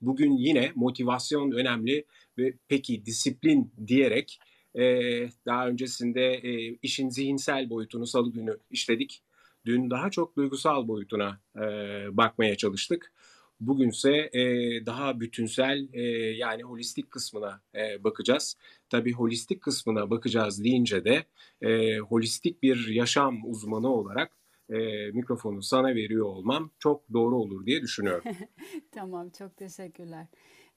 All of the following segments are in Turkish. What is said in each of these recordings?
Bugün yine motivasyon önemli ve peki disiplin diyerek e, daha öncesinde e, işin zihinsel boyutunu salı günü işledik. Dün daha çok duygusal boyutuna e, bakmaya çalıştık. Bugünse e, daha bütünsel e, yani holistik kısmına e, bakacağız. Tabii holistik kısmına bakacağız deyince de e, holistik bir yaşam uzmanı olarak e, mikrofonu sana veriyor olmam çok doğru olur diye düşünüyorum. Tamam, çok teşekkürler.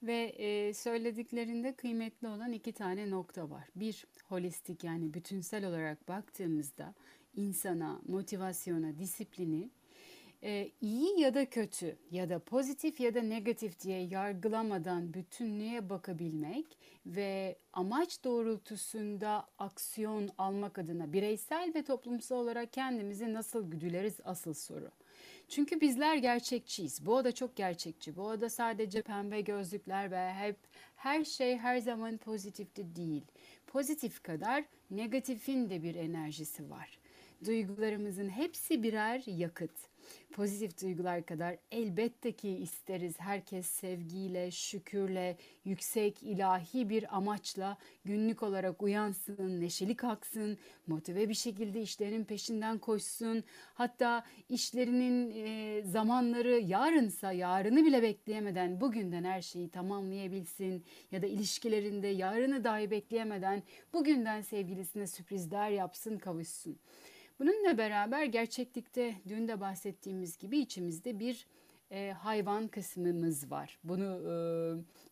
Ve e, söylediklerinde kıymetli olan iki tane nokta var. Bir, holistik yani bütünsel olarak baktığımızda insana, motivasyona, disiplini e, iyi ya da kötü ya da pozitif ya da negatif diye yargılamadan bütünlüğe bakabilmek ve amaç doğrultusunda aksiyon almak adına bireysel ve toplumsal olarak kendimizi nasıl güdüleriz asıl soru. Çünkü bizler gerçekçiyiz. Bu oda çok gerçekçi. Bu oda sadece pembe gözlükler ve hep her şey her zaman pozitifti değil. Pozitif kadar negatifin de bir enerjisi var. Duygularımızın hepsi birer yakıt. Pozitif duygular kadar elbette ki isteriz herkes sevgiyle, şükürle, yüksek ilahi bir amaçla günlük olarak uyansın, neşeli kalksın, motive bir şekilde işlerinin peşinden koşsun. Hatta işlerinin e, zamanları yarınsa yarını bile bekleyemeden bugünden her şeyi tamamlayabilsin ya da ilişkilerinde yarını dahi bekleyemeden bugünden sevgilisine sürprizler yapsın, kavuşsun. Bununla beraber gerçeklikte dün de bahsettiğimiz gibi içimizde bir e, hayvan kısmımız var. Bunu e,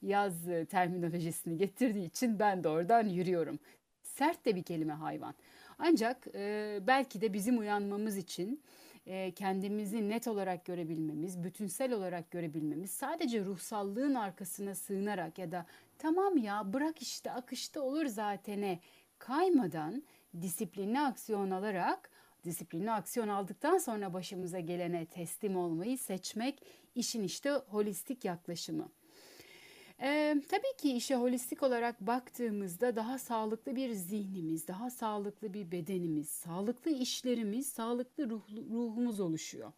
yaz terminolojisini getirdiği için ben de oradan yürüyorum. Sert de bir kelime hayvan. Ancak e, belki de bizim uyanmamız için e, kendimizi net olarak görebilmemiz, bütünsel olarak görebilmemiz, sadece ruhsallığın arkasına sığınarak ya da tamam ya bırak işte akışta olur zatene kaymadan disiplinli aksiyon alarak disiplinli aksiyon aldıktan sonra başımıza gelene teslim olmayı seçmek işin işte holistik yaklaşımı. Ee, tabii ki işe holistik olarak baktığımızda daha sağlıklı bir zihnimiz, daha sağlıklı bir bedenimiz, sağlıklı işlerimiz, sağlıklı ruh, ruhumuz oluşuyor.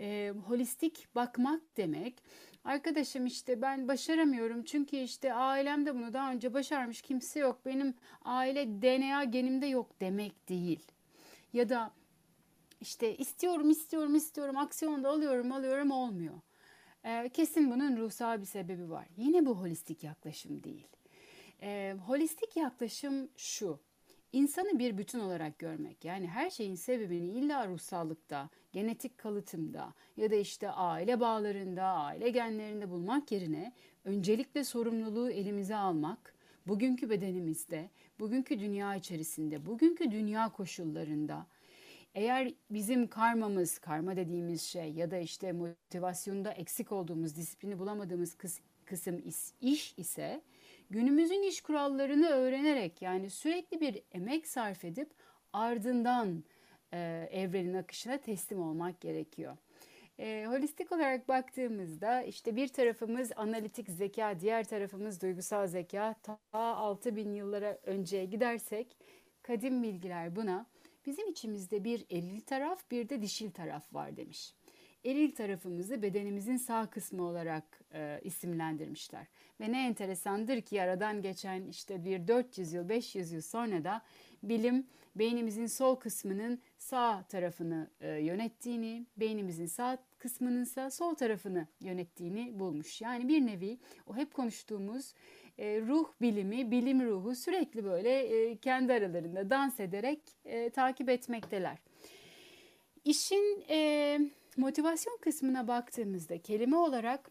Ee, holistik bakmak demek, arkadaşım işte ben başaramıyorum çünkü işte ailemde bunu daha önce başarmış kimse yok, benim aile DNA genimde yok demek değil ya da işte istiyorum istiyorum istiyorum aksiyonda alıyorum alıyorum olmuyor. Ee, kesin bunun ruhsal bir sebebi var. Yine bu holistik yaklaşım değil. Ee, holistik yaklaşım şu. İnsanı bir bütün olarak görmek. Yani her şeyin sebebini illa ruhsallıkta, genetik kalıtımda ya da işte aile bağlarında, aile genlerinde bulmak yerine öncelikle sorumluluğu elimize almak, bugünkü bedenimizde, bugünkü dünya içerisinde, bugünkü dünya koşullarında eğer bizim karmamız, karma dediğimiz şey ya da işte motivasyonda eksik olduğumuz, disiplini bulamadığımız kıs kısım iş ise günümüzün iş kurallarını öğrenerek yani sürekli bir emek sarf edip ardından e, evrenin akışına teslim olmak gerekiyor. E, holistik olarak baktığımızda işte bir tarafımız analitik zeka, diğer tarafımız duygusal zeka. Ta 6000 yıllara önceye gidersek kadim bilgiler buna bizim içimizde bir eril taraf bir de dişil taraf var demiş. Eril tarafımızı bedenimizin sağ kısmı olarak e, isimlendirmişler. Ve ne enteresandır ki aradan geçen işte bir 400 yıl 500 yıl sonra da bilim beynimizin sol kısmının sağ tarafını e, yönettiğini, beynimizin sağ kısmının ise sol tarafını yönettiğini bulmuş. Yani bir nevi o hep konuştuğumuz e, ruh bilimi, bilim ruhu sürekli böyle e, kendi aralarında dans ederek e, takip etmekteler. İşin e, motivasyon kısmına baktığımızda kelime olarak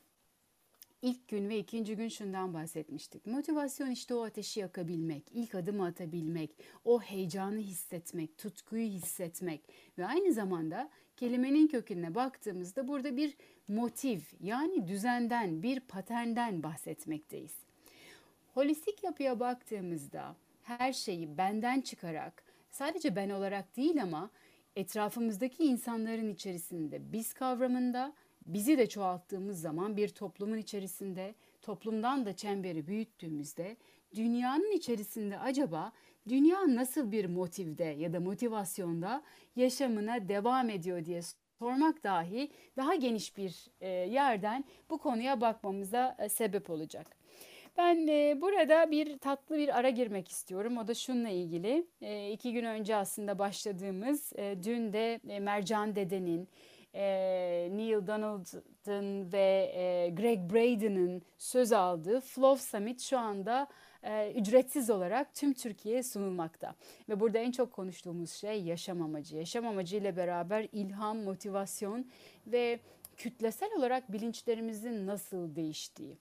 ilk gün ve ikinci gün şundan bahsetmiştik. Motivasyon işte o ateşi yakabilmek, ilk adımı atabilmek, o heyecanı hissetmek, tutkuyu hissetmek ve aynı zamanda kelimenin kökenine baktığımızda burada bir motiv yani düzenden, bir paternden bahsetmekteyiz. Holistik yapıya baktığımızda her şeyi benden çıkarak sadece ben olarak değil ama etrafımızdaki insanların içerisinde biz kavramında bizi de çoğalttığımız zaman bir toplumun içerisinde toplumdan da çemberi büyüttüğümüzde dünyanın içerisinde acaba dünya nasıl bir motivde ya da motivasyonda yaşamına devam ediyor diye sormak dahi daha geniş bir e, yerden bu konuya bakmamıza e, sebep olacak. Ben e, burada bir tatlı bir ara girmek istiyorum. O da şununla ilgili. İki gün önce aslında başladığımız, dün de Mercan Dede'nin, Neil Donaldson ve Greg Braden'ın söz aldığı Flow Summit şu anda e, ücretsiz olarak tüm Türkiye'ye sunulmakta. Ve burada en çok konuştuğumuz şey yaşam amacı. Yaşam amacı ile beraber ilham, motivasyon ve kütlesel olarak bilinçlerimizin nasıl değiştiği.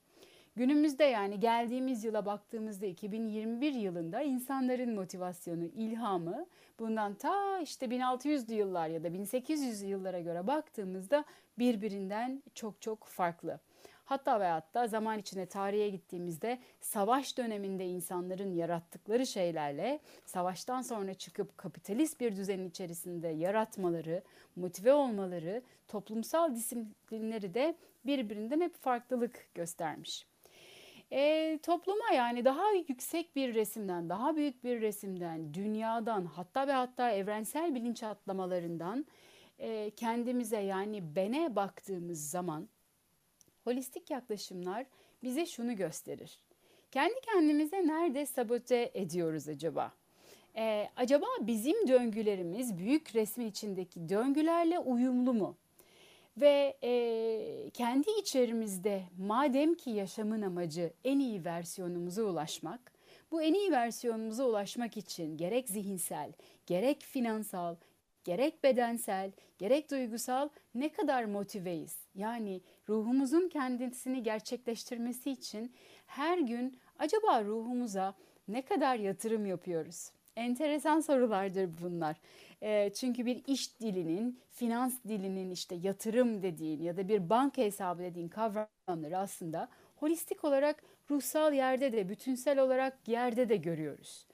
Günümüzde yani geldiğimiz yıla baktığımızda 2021 yılında insanların motivasyonu, ilhamı bundan ta işte 1600'lü yıllar ya da 1800'lü yıllara göre baktığımızda birbirinden çok çok farklı. Hatta ve hatta zaman içinde tarihe gittiğimizde savaş döneminde insanların yarattıkları şeylerle savaştan sonra çıkıp kapitalist bir düzenin içerisinde yaratmaları, motive olmaları, toplumsal disiplinleri de birbirinden hep farklılık göstermiş. E, topluma yani daha yüksek bir resimden, daha büyük bir resimden, dünyadan hatta ve hatta evrensel bilinç atlamalarından e, kendimize yani bene baktığımız zaman holistik yaklaşımlar bize şunu gösterir. Kendi kendimize nerede sabote ediyoruz acaba? Ee, acaba bizim döngülerimiz büyük resmin içindeki döngülerle uyumlu mu? Ve e, kendi içerimizde madem ki yaşamın amacı en iyi versiyonumuza ulaşmak, bu en iyi versiyonumuza ulaşmak için gerek zihinsel, gerek finansal, gerek bedensel, gerek duygusal ne kadar motiveyiz? Yani ruhumuzun kendisini gerçekleştirmesi için her gün acaba ruhumuza ne kadar yatırım yapıyoruz? Enteresan sorulardır bunlar. E, çünkü bir iş dilinin, finans dilinin işte yatırım dediğin ya da bir banka hesabı dediğin kavramları aslında holistik olarak ruhsal yerde de, bütünsel olarak yerde de görüyoruz.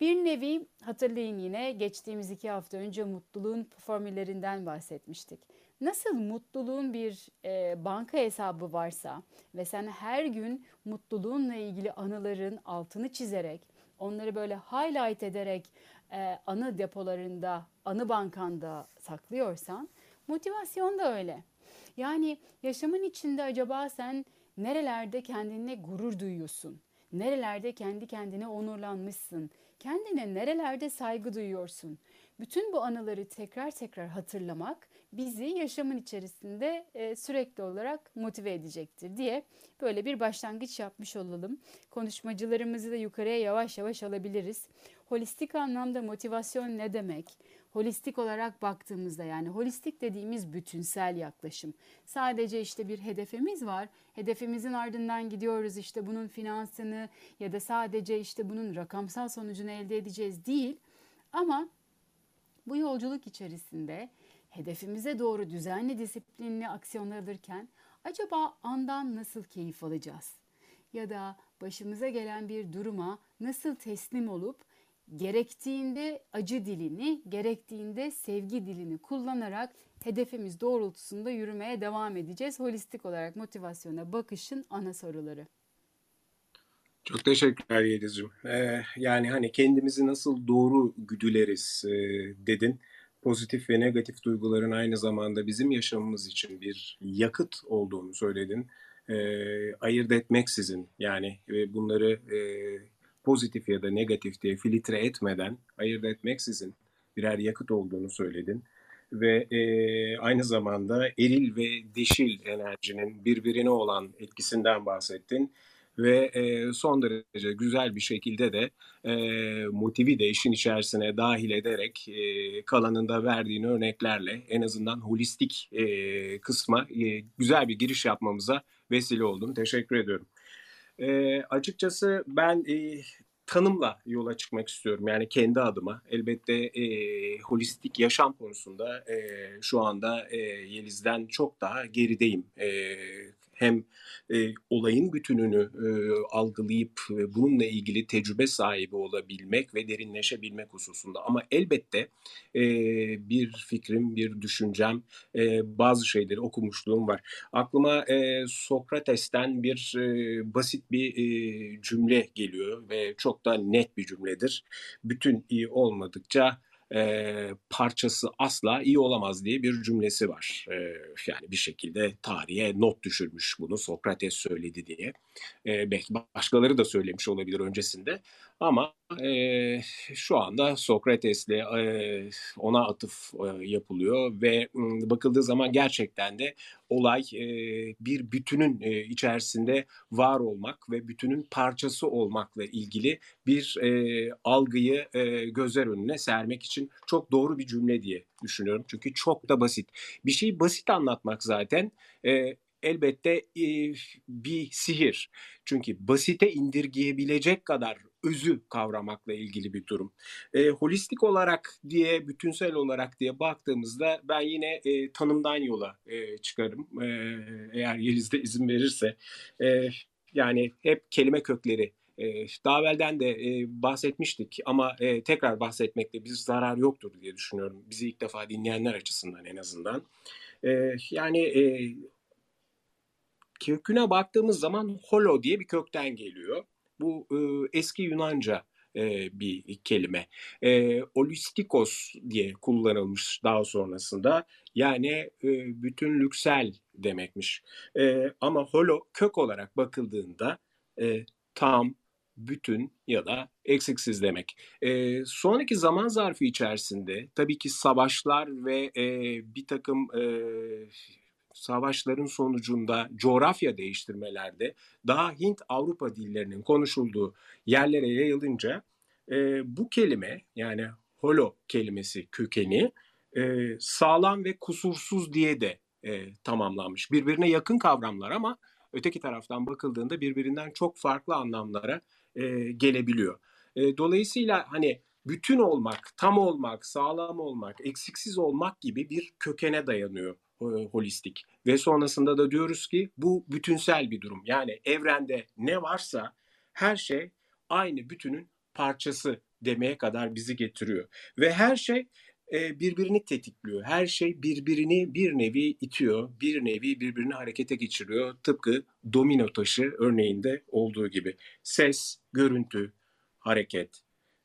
Bir nevi hatırlayın yine geçtiğimiz iki hafta önce mutluluğun formüllerinden bahsetmiştik. Nasıl mutluluğun bir e, banka hesabı varsa ve sen her gün mutluluğunla ilgili anıların altını çizerek, onları böyle highlight ederek e, anı depolarında, anı bankanda saklıyorsan, motivasyon da öyle. Yani yaşamın içinde acaba sen nerelerde kendine gurur duyuyorsun? Nerelerde kendi kendine onurlanmışsın? Kendine nerelerde saygı duyuyorsun? Bütün bu anıları tekrar tekrar hatırlamak bizi yaşamın içerisinde e, sürekli olarak motive edecektir diye böyle bir başlangıç yapmış olalım. Konuşmacılarımızı da yukarıya yavaş yavaş alabiliriz. Holistik anlamda motivasyon ne demek? Holistik olarak baktığımızda yani holistik dediğimiz bütünsel yaklaşım. Sadece işte bir hedefimiz var. Hedefimizin ardından gidiyoruz işte bunun finansını ya da sadece işte bunun rakamsal sonucunu elde edeceğiz değil. Ama bu yolculuk içerisinde hedefimize doğru düzenli disiplinli aksiyonlar alırken acaba andan nasıl keyif alacağız? Ya da başımıza gelen bir duruma nasıl teslim olup gerektiğinde acı dilini, gerektiğinde sevgi dilini kullanarak hedefimiz doğrultusunda yürümeye devam edeceğiz. Holistik olarak motivasyona bakışın ana soruları. Çok teşekkürler Yeliz'ciğim. Ee, yani hani kendimizi nasıl doğru güdüleriz e, dedin. Pozitif ve negatif duyguların aynı zamanda bizim yaşamımız için bir yakıt olduğunu söyledin. Ee, ayırt etmeksizin yani e, bunları e, pozitif ya da negatif diye filtre etmeden, ayırt etmeksizin birer yakıt olduğunu söyledin. Ve e, aynı zamanda eril ve dişil enerjinin birbirine olan etkisinden bahsettin ve e, son derece güzel bir şekilde de e, motivi de işin içerisine dahil ederek e, kalanında verdiğin örneklerle en azından holistik e, kısma e, güzel bir giriş yapmamıza vesile oldun. Teşekkür ediyorum. E, açıkçası ben e, tanımla yola çıkmak istiyorum. Yani kendi adıma. Elbette e, holistik yaşam konusunda e, şu anda e, Yeliz'den çok daha gerideyim. E, hem e, olayın bütününü e, algılayıp e, bununla ilgili tecrübe sahibi olabilmek ve derinleşebilmek hususunda. Ama elbette e, bir fikrim, bir düşüncem, e, bazı şeyleri okumuşluğum var. Aklıma e, Sokrates'ten bir e, basit bir e, cümle geliyor ve çok da net bir cümledir. Bütün iyi olmadıkça e, parçası asla iyi olamaz diye bir cümlesi var. E, yani bir şekilde tarihe not düşürmüş bunu Sokrates söyledi diye. E, belki başkaları da söylemiş olabilir öncesinde. Ama e, şu anda Sokrates'le e, ona atıf e, yapılıyor ve e, bakıldığı zaman gerçekten de olay e, bir bütünün e, içerisinde var olmak ve bütünün parçası olmakla ilgili bir e, algıyı e, gözler önüne sermek için çok doğru bir cümle diye düşünüyorum. Çünkü çok da basit. Bir şeyi basit anlatmak zaten e, elbette e, bir sihir. Çünkü basite indirgeyebilecek kadar özü kavramakla ilgili bir durum. E, holistik olarak diye, bütünsel olarak diye baktığımızda ben yine e, tanımdan yola e, çıkarım. E, eğer Yeliz de izin verirse. E, yani hep kelime kökleri daha evvelden de bahsetmiştik ama tekrar bahsetmekte bir zarar yoktur diye düşünüyorum. Bizi ilk defa dinleyenler açısından en azından. Yani köküne baktığımız zaman holo diye bir kökten geliyor. Bu e, eski Yunanca e, bir kelime. E, olistikos diye kullanılmış daha sonrasında. Yani e, bütünlüksel demekmiş. E, ama holo kök olarak bakıldığında e, tam, bütün ya da eksiksiz demek. E, sonraki zaman zarfı içerisinde tabii ki savaşlar ve e, bir takım e, savaşların sonucunda coğrafya değiştirmelerde daha Hint-Avrupa dillerinin konuşulduğu yerlere yayılınca e, bu kelime yani holo kelimesi kökeni e, sağlam ve kusursuz diye de e, tamamlanmış. Birbirine yakın kavramlar ama öteki taraftan bakıldığında birbirinden çok farklı anlamlara e, gelebiliyor. E, dolayısıyla hani bütün olmak, tam olmak, sağlam olmak, eksiksiz olmak gibi bir kökene dayanıyor holistik. Ve sonrasında da diyoruz ki bu bütünsel bir durum. Yani evrende ne varsa her şey aynı bütünün parçası demeye kadar bizi getiriyor. Ve her şey e, birbirini tetikliyor. Her şey birbirini bir nevi itiyor, bir nevi birbirini harekete geçiriyor. Tıpkı domino taşı örneğinde olduğu gibi. Ses, görüntü, hareket,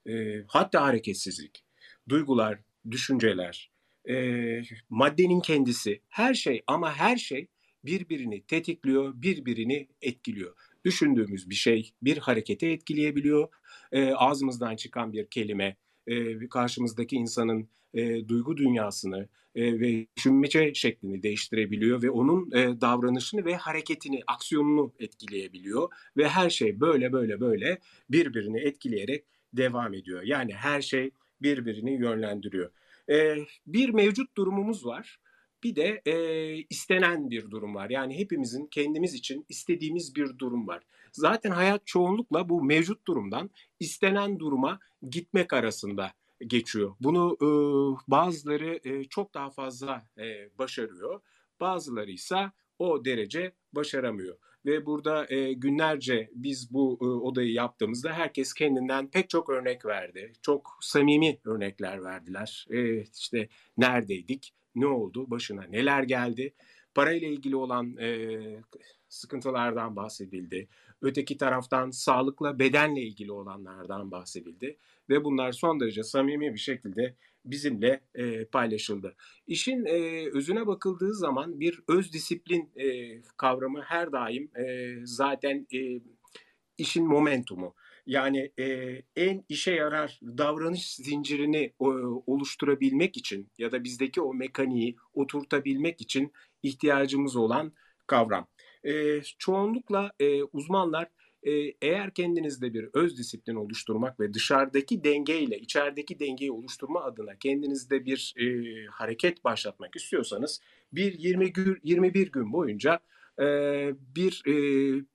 e, hatta hareketsizlik, duygular, düşünceler, e, maddenin kendisi, her şey ama her şey birbirini tetikliyor, birbirini etkiliyor. Düşündüğümüz bir şey bir harekete etkileyebiliyor. E, ağzımızdan çıkan bir kelime e, karşımızdaki insanın e, duygu dünyasını e, ve düşünmece şeklini değiştirebiliyor ve onun e, davranışını ve hareketini, aksiyonunu etkileyebiliyor ve her şey böyle böyle böyle birbirini etkileyerek devam ediyor. Yani her şey birbirini yönlendiriyor. E, bir mevcut durumumuz var. Bir de e, istenen bir durum var. Yani hepimizin kendimiz için istediğimiz bir durum var. Zaten hayat çoğunlukla bu mevcut durumdan istenen duruma gitmek arasında geçiyor. Bunu e, bazıları e, çok daha fazla e, başarıyor, bazıları ise o derece başaramıyor. Ve burada e, günlerce biz bu e, odayı yaptığımızda herkes kendinden pek çok örnek verdi. Çok samimi örnekler verdiler. E, işte neredeydik, ne oldu, başına neler geldi. Parayla ilgili olan e, sıkıntılardan bahsedildi. Öteki taraftan sağlıkla bedenle ilgili olanlardan bahsedildi ve bunlar son derece samimi bir şekilde bizimle e, paylaşıldı. İşin e, özüne bakıldığı zaman bir öz disiplin e, kavramı her daim e, zaten e, işin momentumu. Yani e, en işe yarar davranış zincirini e, oluşturabilmek için ya da bizdeki o mekaniği oturtabilmek için ihtiyacımız olan kavram. E, çoğunlukla e, uzmanlar eğer kendinizde bir öz disiplin oluşturmak ve dışarıdaki dengeyle içerideki dengeyi oluşturma adına kendinizde bir e, hareket başlatmak istiyorsanız bir 20 gün 21 gün boyunca e, bir e,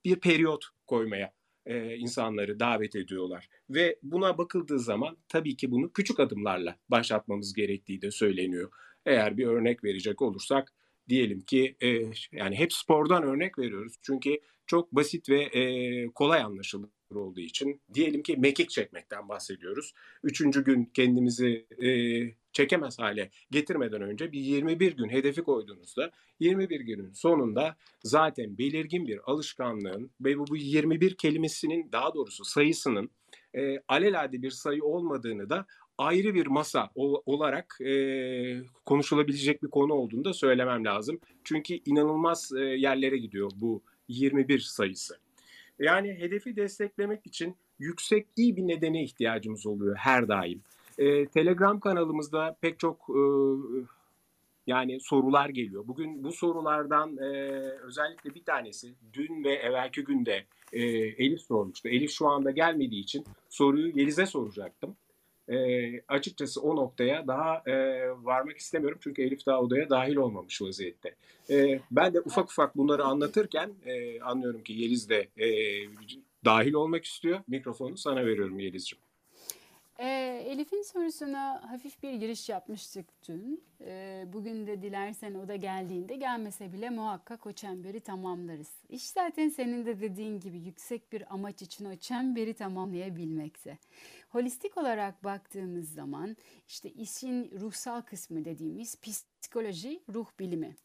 bir periyot koymaya e, insanları davet ediyorlar. Ve buna bakıldığı zaman tabii ki bunu küçük adımlarla başlatmamız gerektiği de söyleniyor. Eğer bir örnek verecek olursak diyelim ki e, yani hep spordan örnek veriyoruz. Çünkü çok basit ve e, kolay anlaşılır olduğu için diyelim ki mekik çekmekten bahsediyoruz. Üçüncü gün kendimizi e, çekemez hale getirmeden önce bir 21 gün hedefi koyduğunuzda 21 günün sonunda zaten belirgin bir alışkanlığın ve bu 21 kelimesinin daha doğrusu sayısının e, alelade bir sayı olmadığını da ayrı bir masa olarak e, konuşulabilecek bir konu olduğunu da söylemem lazım. Çünkü inanılmaz e, yerlere gidiyor bu 21 sayısı. Yani hedefi desteklemek için yüksek iyi bir nedene ihtiyacımız oluyor her daim. E, Telegram kanalımızda pek çok e, yani sorular geliyor. Bugün bu sorulardan e, özellikle bir tanesi dün ve evvelki günde e, Elif sormuştu. Elif şu anda gelmediği için soruyu Yeliz'e soracaktım. E, açıkçası o noktaya daha e, varmak istemiyorum çünkü Elif daha odaya dahil olmamış vaziyette. E, ben de ufak ufak bunları anlatırken e, anlıyorum ki Yeliz de e, dahil olmak istiyor. Mikrofonu sana veriyorum Yeliz'ciğim. Ee, Elif'in sorusuna hafif bir giriş yapmıştık dün. Ee, bugün de dilersen o da geldiğinde gelmese bile muhakkak o çemberi tamamlarız. İş zaten senin de dediğin gibi yüksek bir amaç için o çemberi tamamlayabilmekte. Holistik olarak baktığımız zaman işte işin ruhsal kısmı dediğimiz psikoloji, ruh bilimi.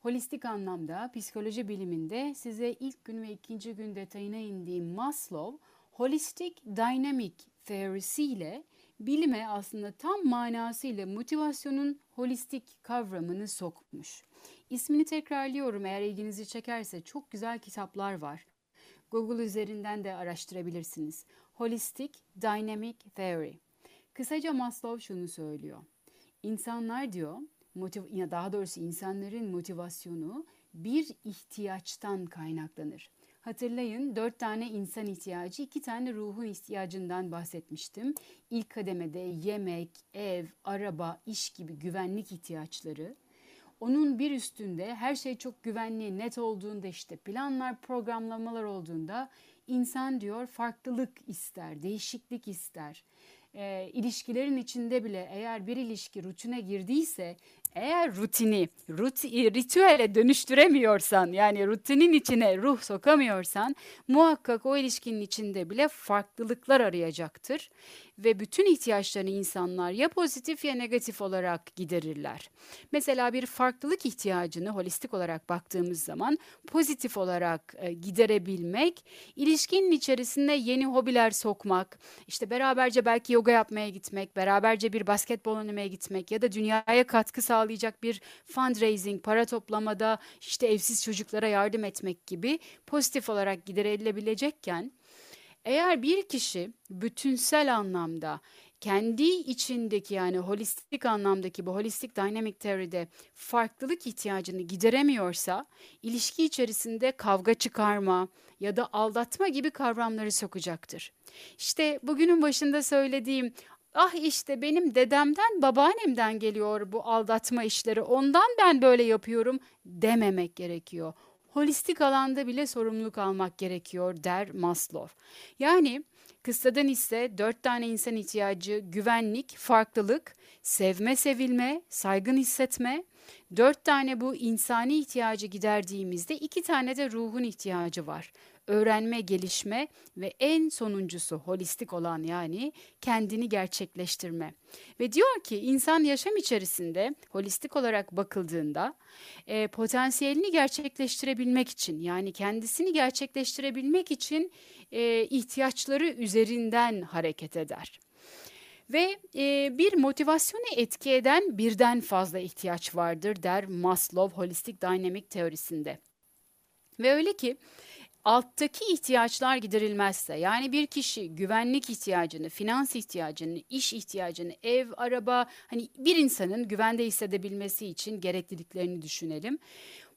Holistik anlamda psikoloji biliminde size ilk gün ve ikinci gün detayına indiğim Maslow, Holistic Dynamic Theory'siyle bilime aslında tam manasıyla motivasyonun holistik kavramını sokmuş. İsmini tekrarlıyorum eğer ilginizi çekerse çok güzel kitaplar var. Google üzerinden de araştırabilirsiniz. Holistic Dynamic Theory. Kısaca Maslow şunu söylüyor. İnsanlar diyor, motiv ya daha doğrusu insanların motivasyonu bir ihtiyaçtan kaynaklanır. Hatırlayın dört tane insan ihtiyacı, iki tane ruhun ihtiyacından bahsetmiştim. İlk kademede yemek, ev, araba, iş gibi güvenlik ihtiyaçları. Onun bir üstünde her şey çok güvenli, net olduğunda işte planlar, programlamalar olduğunda insan diyor farklılık ister, değişiklik ister. E, ilişkilerin içinde bile eğer bir ilişki rutine girdiyse eğer rutini rut, ritüele dönüştüremiyorsan yani rutinin içine ruh sokamıyorsan muhakkak o ilişkinin içinde bile farklılıklar arayacaktır ve bütün ihtiyaçlarını insanlar ya pozitif ya negatif olarak giderirler. Mesela bir farklılık ihtiyacını holistik olarak baktığımız zaman pozitif olarak e, giderebilmek, ilişkinin içerisinde yeni hobiler sokmak, işte beraberce belki yoga yapmaya gitmek, beraberce bir basketbol oynamaya gitmek ya da dünyaya katkı sağlayacak bir fundraising, para toplamada işte evsiz çocuklara yardım etmek gibi pozitif olarak giderilebilecekken eğer bir kişi bütünsel anlamda kendi içindeki yani holistik anlamdaki bu holistik dynamic teoride farklılık ihtiyacını gideremiyorsa ilişki içerisinde kavga çıkarma ya da aldatma gibi kavramları sokacaktır. İşte bugünün başında söylediğim ah işte benim dedemden babaannemden geliyor bu aldatma işleri ondan ben böyle yapıyorum dememek gerekiyor holistik alanda bile sorumluluk almak gerekiyor der Maslow. Yani kıssadan ise dört tane insan ihtiyacı güvenlik, farklılık, sevme sevilme, saygın hissetme. Dört tane bu insani ihtiyacı giderdiğimizde iki tane de ruhun ihtiyacı var öğrenme, gelişme ve en sonuncusu holistik olan yani kendini gerçekleştirme. Ve diyor ki insan yaşam içerisinde holistik olarak bakıldığında e, potansiyelini gerçekleştirebilmek için yani kendisini gerçekleştirebilmek için e, ihtiyaçları üzerinden hareket eder. Ve e, bir motivasyonu etki eden birden fazla ihtiyaç vardır der Maslow Holistic Dynamic teorisinde. Ve öyle ki alttaki ihtiyaçlar giderilmezse yani bir kişi güvenlik ihtiyacını, finans ihtiyacını, iş ihtiyacını, ev, araba hani bir insanın güvende hissedebilmesi için gerekliliklerini düşünelim.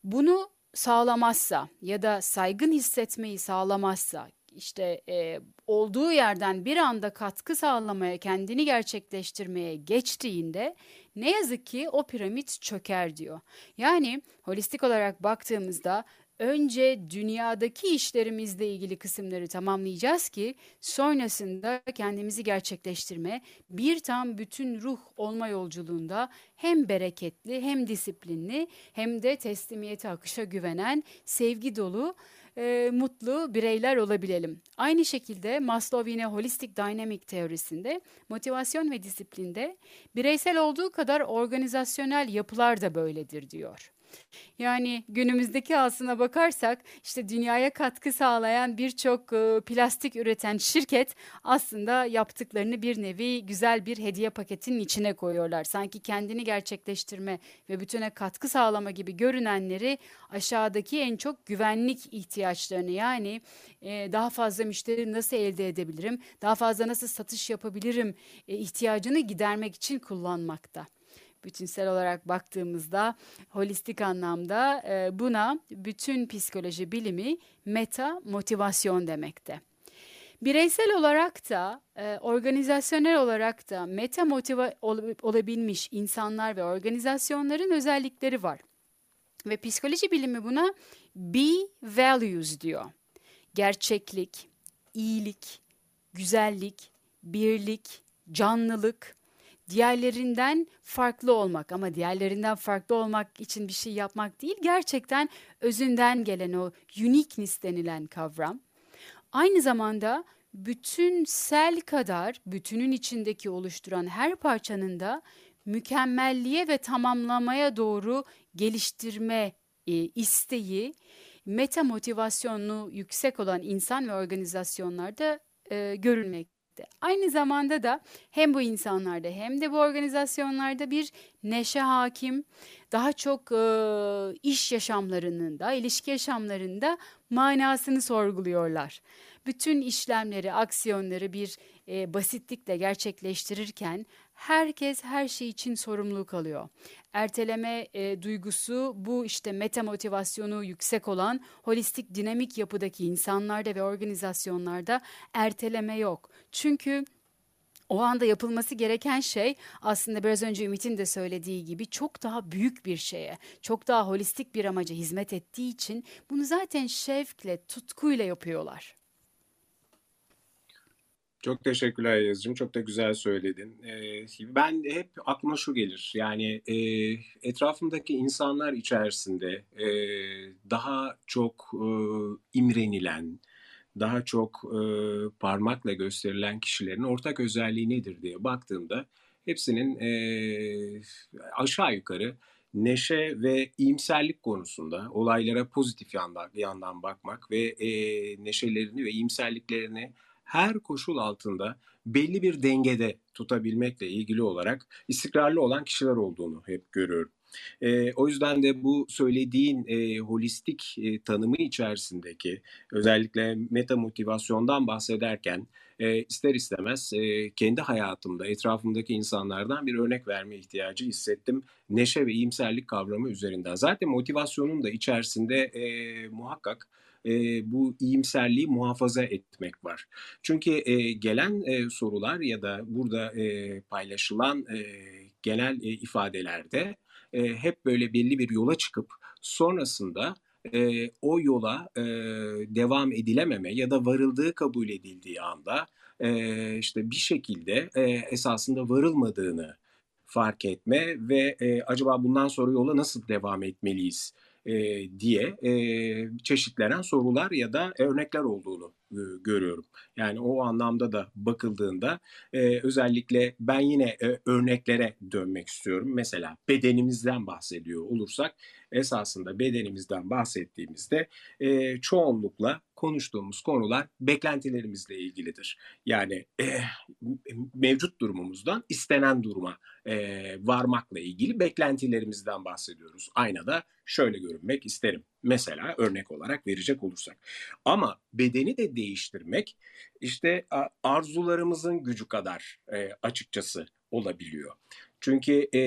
Bunu sağlamazsa ya da saygın hissetmeyi sağlamazsa işte e, olduğu yerden bir anda katkı sağlamaya, kendini gerçekleştirmeye geçtiğinde ne yazık ki o piramit çöker diyor. Yani holistik olarak baktığımızda önce dünyadaki işlerimizle ilgili kısımları tamamlayacağız ki sonrasında kendimizi gerçekleştirme, bir tam bütün ruh olma yolculuğunda hem bereketli hem disiplinli hem de teslimiyete akışa güvenen, sevgi dolu e, mutlu bireyler olabilelim. Aynı şekilde Maslow yine holistik dynamic teorisinde motivasyon ve disiplinde bireysel olduğu kadar organizasyonel yapılar da böyledir diyor. Yani günümüzdeki aslına bakarsak işte dünyaya katkı sağlayan birçok e, plastik üreten şirket aslında yaptıklarını bir nevi güzel bir hediye paketinin içine koyuyorlar. Sanki kendini gerçekleştirme ve bütüne katkı sağlama gibi görünenleri aşağıdaki en çok güvenlik ihtiyaçlarını yani e, daha fazla müşteri nasıl elde edebilirim, daha fazla nasıl satış yapabilirim e, ihtiyacını gidermek için kullanmakta bütünsel olarak baktığımızda holistik anlamda e, buna bütün psikoloji bilimi meta motivasyon demekte. Bireysel olarak da, e, organizasyonel olarak da meta motive ol, olabilmiş insanlar ve organizasyonların özellikleri var. Ve psikoloji bilimi buna be values diyor. Gerçeklik, iyilik, güzellik, birlik, canlılık, diğerlerinden farklı olmak ama diğerlerinden farklı olmak için bir şey yapmak değil gerçekten özünden gelen o uniqueness denilen kavram. Aynı zamanda bütünsel kadar bütünün içindeki oluşturan her parçanın da mükemmelliğe ve tamamlamaya doğru geliştirme e, isteği meta motivasyonu yüksek olan insan ve organizasyonlarda e, görülmek Aynı zamanda da hem bu insanlarda hem de bu organizasyonlarda bir neşe hakim. Daha çok e, iş yaşamlarının da, ilişki yaşamlarında manasını sorguluyorlar. Bütün işlemleri, aksiyonları bir e, basitlikle gerçekleştirirken herkes her şey için sorumluluk alıyor. Erteleme e, duygusu bu işte meta motivasyonu yüksek olan holistik dinamik yapıdaki insanlarda ve organizasyonlarda erteleme yok. Çünkü o anda yapılması gereken şey aslında biraz önce Ümit'in de söylediği gibi çok daha büyük bir şeye, çok daha holistik bir amaca hizmet ettiği için bunu zaten şevkle, tutkuyla yapıyorlar. Çok teşekkürler Yazıcığım. Çok da güzel söyledin. Ee, ben hep aklıma şu gelir. Yani e, etrafımdaki insanlar içerisinde e, daha çok e, imrenilen, daha çok e, parmakla gösterilen kişilerin ortak özelliği nedir diye baktığımda hepsinin e, aşağı yukarı neşe ve iyimserlik konusunda olaylara pozitif yandan, yandan bakmak ve e, neşelerini ve iyimserliklerini her koşul altında belli bir dengede tutabilmekle ilgili olarak istikrarlı olan kişiler olduğunu hep görüyorum. E, o yüzden de bu söylediğin e, holistik e, tanımı içerisindeki özellikle meta motivasyondan bahsederken e, ister istemez e, kendi hayatımda etrafımdaki insanlardan bir örnek verme ihtiyacı hissettim. Neşe ve iyimserlik kavramı üzerinden. Zaten motivasyonun da içerisinde e, muhakkak e, bu iyimserliği muhafaza etmek var. Çünkü e, gelen e, sorular ya da burada e, paylaşılan e, genel e, ifadelerde e, hep böyle belli bir yola çıkıp sonrasında e, o yola e, devam edilememe ya da varıldığı kabul edildiği anda e, işte bir şekilde e, esasında varılmadığını fark etme ve e, acaba bundan sonra yola nasıl devam etmeliyiz diye çeşitlenen sorular ya da örnekler olduğunu e, görüyorum. Yani o anlamda da bakıldığında e, özellikle ben yine e, örneklere dönmek istiyorum. Mesela bedenimizden bahsediyor olursak esasında bedenimizden bahsettiğimizde e, çoğunlukla konuştuğumuz konular beklentilerimizle ilgilidir. Yani e, mevcut durumumuzdan istenen duruma e, varmakla ilgili beklentilerimizden bahsediyoruz. Aynada şöyle görünmek isterim. Mesela örnek olarak verecek olursak. Ama bedeni de değiştirmek işte arzularımızın gücü kadar e, açıkçası olabiliyor. Çünkü e,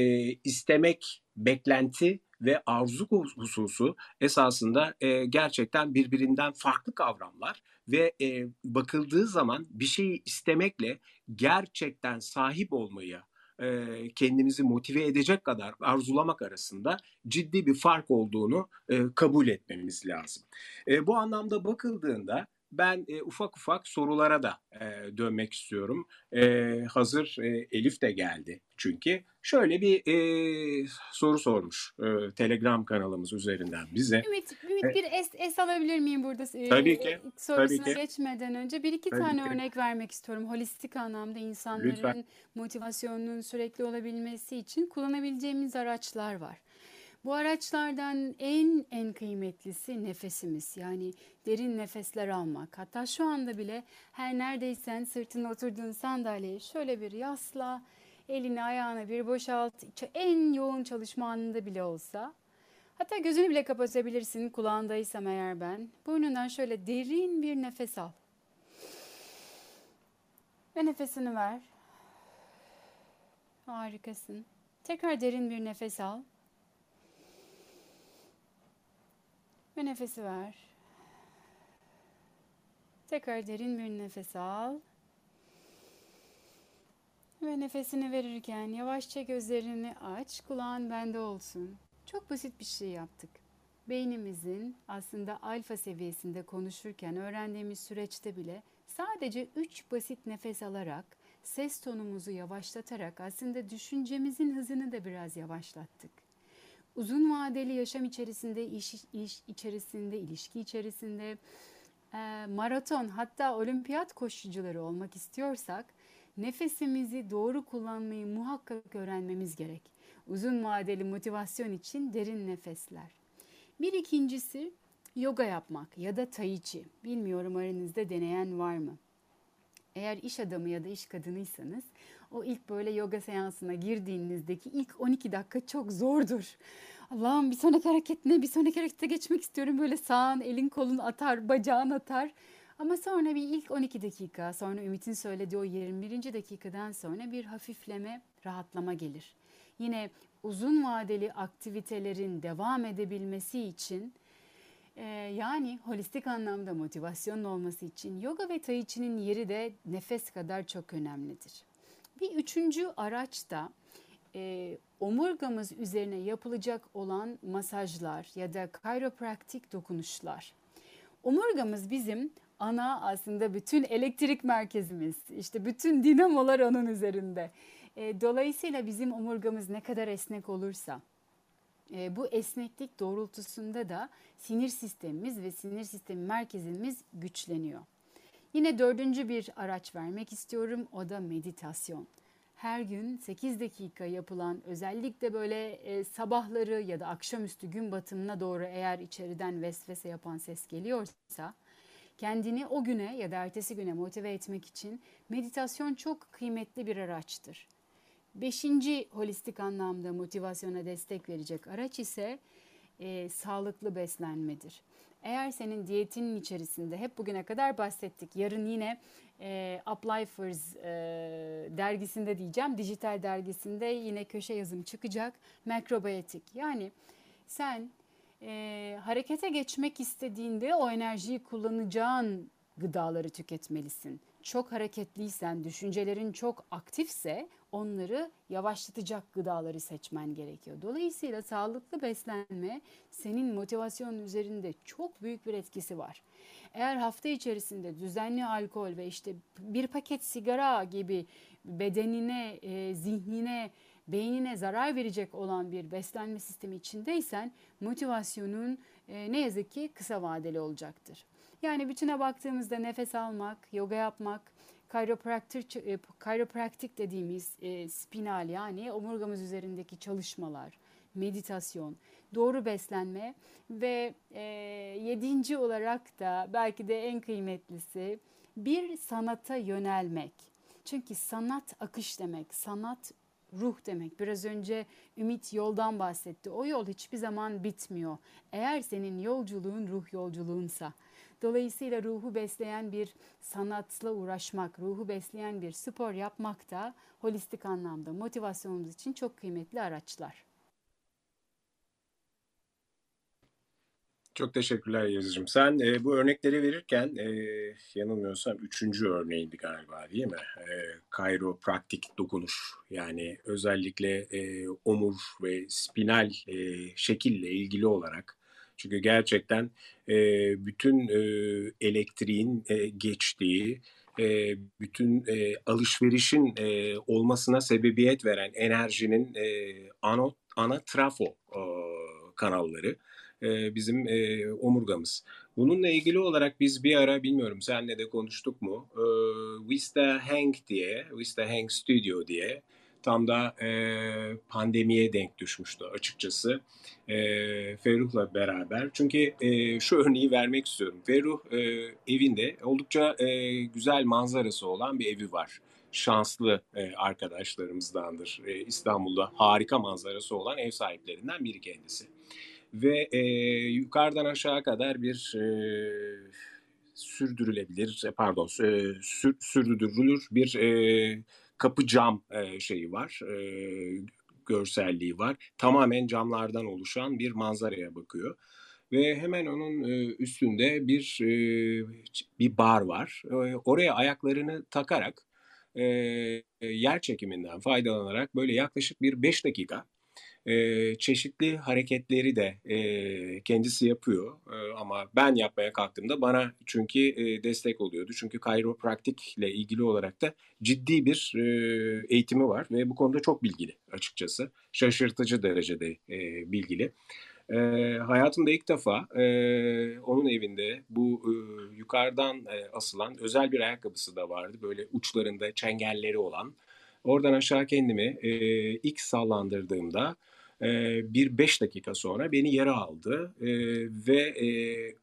istemek, beklenti ve arzu hususu esasında e, gerçekten birbirinden farklı kavramlar ve e, bakıldığı zaman bir şeyi istemekle gerçekten sahip olmayı e, kendimizi motive edecek kadar arzulamak arasında ciddi bir fark olduğunu e, kabul etmemiz lazım. E, bu anlamda bakıldığında ben e, ufak ufak sorulara da e, dönmek istiyorum. E, hazır e, Elif de geldi çünkü. Şöyle bir e, soru sormuş e, Telegram kanalımız üzerinden bize. Ümit, Ümit bir es, es alabilir miyim burada? E, tabii ki. Sorusuna tabii ki. geçmeden önce bir iki tabii tane ki. örnek vermek istiyorum. Holistik anlamda insanların Lütfen. motivasyonunun sürekli olabilmesi için kullanabileceğimiz araçlar var. Bu araçlardan en en kıymetlisi nefesimiz. Yani derin nefesler almak. Hatta şu anda bile her neredeysen sırtına oturduğun sandalyeye şöyle bir yasla, elini ayağına bir boşalt. En yoğun çalışma anında bile olsa. Hatta gözünü bile kapatabilirsin kulağındaysam eğer ben. Burnundan şöyle derin bir nefes al. Ve nefesini ver. Harikasın. Tekrar derin bir nefes al. Ve nefesi ver. Tekrar derin bir nefes al. Ve nefesini verirken yavaşça gözlerini aç, kulağın bende olsun. Çok basit bir şey yaptık. Beynimizin aslında alfa seviyesinde konuşurken öğrendiğimiz süreçte bile sadece üç basit nefes alarak, ses tonumuzu yavaşlatarak aslında düşüncemizin hızını da biraz yavaşlattık uzun vadeli yaşam içerisinde, iş, iş içerisinde, ilişki içerisinde e, maraton hatta olimpiyat koşucuları olmak istiyorsak nefesimizi doğru kullanmayı muhakkak öğrenmemiz gerek. Uzun vadeli motivasyon için derin nefesler. Bir ikincisi yoga yapmak ya da tai chi. Bilmiyorum aranızda deneyen var mı? Eğer iş adamı ya da iş kadınıysanız o ilk böyle yoga seansına girdiğinizdeki ilk 12 dakika çok zordur. Allah'ım bir sonraki hareket ne? Bir sonraki harekete geçmek istiyorum. Böyle sağın, elin, kolun atar, bacağın atar. Ama sonra bir ilk 12 dakika, sonra Ümit'in söylediği o 21. dakikadan sonra bir hafifleme, rahatlama gelir. Yine uzun vadeli aktivitelerin devam edebilmesi için e, yani holistik anlamda motivasyonun olması için yoga ve tai chi'nin yeri de nefes kadar çok önemlidir. Bir üçüncü araç da e, omurgamız üzerine yapılacak olan masajlar ya da kayropraktik dokunuşlar. Omurgamız bizim ana aslında bütün elektrik merkezimiz. İşte bütün dinamolar onun üzerinde. E, dolayısıyla bizim omurgamız ne kadar esnek olursa e, bu esneklik doğrultusunda da sinir sistemimiz ve sinir sistemi merkezimiz güçleniyor. Yine dördüncü bir araç vermek istiyorum o da meditasyon her gün 8 dakika yapılan özellikle böyle e, sabahları ya da akşamüstü gün batımına doğru eğer içeriden vesvese yapan ses geliyorsa kendini o güne ya da ertesi güne motive etmek için meditasyon çok kıymetli bir araçtır. Beşinci holistik anlamda motivasyona destek verecek araç ise e, sağlıklı beslenmedir. Eğer senin diyetinin içerisinde hep bugüne kadar bahsettik. Yarın yine e, Uplifers e, dergisinde diyeceğim, dijital dergisinde yine köşe yazım çıkacak. Makrobiyotik. Yani sen e, harekete geçmek istediğinde o enerjiyi kullanacağın gıdaları tüketmelisin. Çok hareketliysen, düşüncelerin çok aktifse onları yavaşlatacak gıdaları seçmen gerekiyor. Dolayısıyla sağlıklı beslenme senin motivasyonun üzerinde çok büyük bir etkisi var. Eğer hafta içerisinde düzenli alkol ve işte bir paket sigara gibi bedenine, e, zihnine, beynine zarar verecek olan bir beslenme sistemi içindeysen motivasyonun e, ne yazık ki kısa vadeli olacaktır. Yani bütüne baktığımızda nefes almak, yoga yapmak, kayropraktik, e, dediğimiz e, spinal yani omurgamız üzerindeki çalışmalar, meditasyon, doğru beslenme ve e, yedinci olarak da belki de en kıymetlisi bir sanata yönelmek. Çünkü sanat akış demek, sanat ruh demek. Biraz önce Ümit yoldan bahsetti. O yol hiçbir zaman bitmiyor. Eğer senin yolculuğun ruh yolculuğunsa. Dolayısıyla ruhu besleyen bir sanatla uğraşmak, ruhu besleyen bir spor yapmak da holistik anlamda motivasyonumuz için çok kıymetli araçlar. Çok teşekkürler Yazıcığım. Sen e, bu örnekleri verirken e, yanılmıyorsam üçüncü örneğiydi galiba değil mi? E, kayropraktik dokunuş yani özellikle e, omur ve spinal e, şekille ilgili olarak çünkü gerçekten e, bütün e, elektriğin e, geçtiği, e, bütün e, alışverişin e, olmasına sebebiyet veren enerjinin e, ana, ana trafo e, kanalları e, bizim e, omurgamız. Bununla ilgili olarak biz bir ara bilmiyorum senle de konuştuk mu? E, Vista Hang diye, Vista Hang Studio diye tam da e, pandemiye denk düşmüştü açıkçası e, Ferruh'la beraber. Çünkü e, şu örneği vermek istiyorum. Ferruh e, evinde oldukça e, güzel manzarası olan bir evi var şanslı e, arkadaşlarımızdandır. E, İstanbul'da harika manzarası olan ev sahiplerinden biri kendisi. Ve e, yukarıdan aşağı kadar bir e, sürdürülebilir, e, pardon, e, sür, sürdürülür bir e, kapı cam e, şeyi var, e, görselliği var. Tamamen camlardan oluşan bir manzaraya bakıyor ve hemen onun üstünde bir bir bar var. Oraya ayaklarını takarak yer çekiminden faydalanarak böyle yaklaşık bir 5 dakika e, çeşitli hareketleri de e, kendisi yapıyor e, ama ben yapmaya kalktığımda bana çünkü e, destek oluyordu. Çünkü kayropraktikle ilgili olarak da ciddi bir e, eğitimi var ve bu konuda çok bilgili açıkçası. Şaşırtıcı derecede e, bilgili. E, hayatımda ilk defa e, onun evinde bu e, yukarıdan e, asılan özel bir ayakkabısı da vardı. Böyle uçlarında çengelleri olan. Oradan aşağı kendimi e, ilk sallandırdığımda e, bir beş dakika sonra beni yere aldı e, ve e,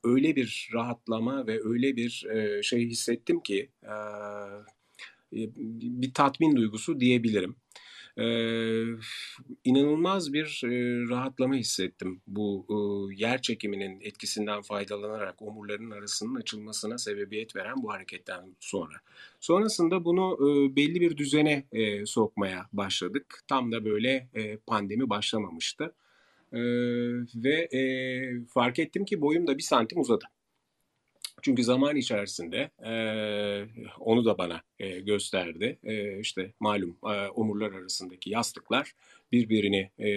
öyle bir rahatlama ve öyle bir e, şey hissettim ki e, bir tatmin duygusu diyebilirim e, inanılmaz bir e, rahatlama hissettim bu e, yer çekiminin etkisinden faydalanarak omurların arasının açılmasına sebebiyet veren bu hareketten sonra. Sonrasında bunu e, belli bir düzene e, sokmaya başladık. Tam da böyle e, pandemi başlamamıştı. E, ve e, fark ettim ki boyum da bir santim uzadı. Çünkü zaman içerisinde e, onu da bana e, gösterdi. E, işte malum e, omurlar arasındaki yastıklar birbirini e,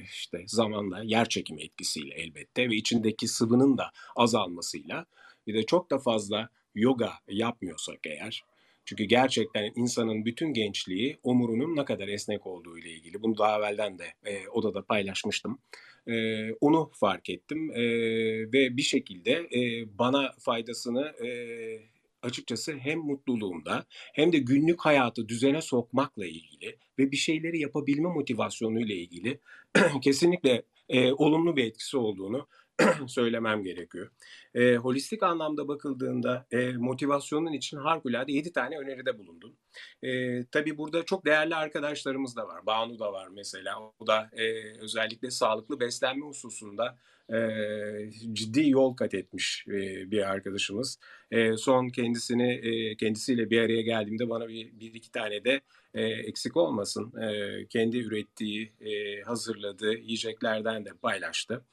işte zamanla yer çekimi etkisiyle elbette ve içindeki sıvının da azalmasıyla bir de çok da fazla yoga yapmıyorsak eğer çünkü gerçekten insanın bütün gençliği omurunun ne kadar esnek olduğu ile ilgili. Bunu daha evvelden de e, odada paylaşmıştım. E, onu fark ettim e, ve bir şekilde e, bana faydasını e, açıkçası hem mutluluğumda hem de günlük hayatı düzene sokmakla ilgili ve bir şeyleri yapabilme motivasyonu ile ilgili kesinlikle e, olumlu bir etkisi olduğunu söylemem gerekiyor. E, holistik anlamda bakıldığında e, motivasyonun için harikulade 7 tane öneride bulundum. E, tabii burada çok değerli arkadaşlarımız da var. Banu da var mesela. O da e, özellikle sağlıklı beslenme hususunda e, ciddi yol kat etmiş e, bir arkadaşımız. E, son kendisini e, kendisiyle bir araya geldiğimde bana bir, bir iki tane de e, eksik olmasın e, kendi ürettiği, e, hazırladığı yiyeceklerden de paylaştı.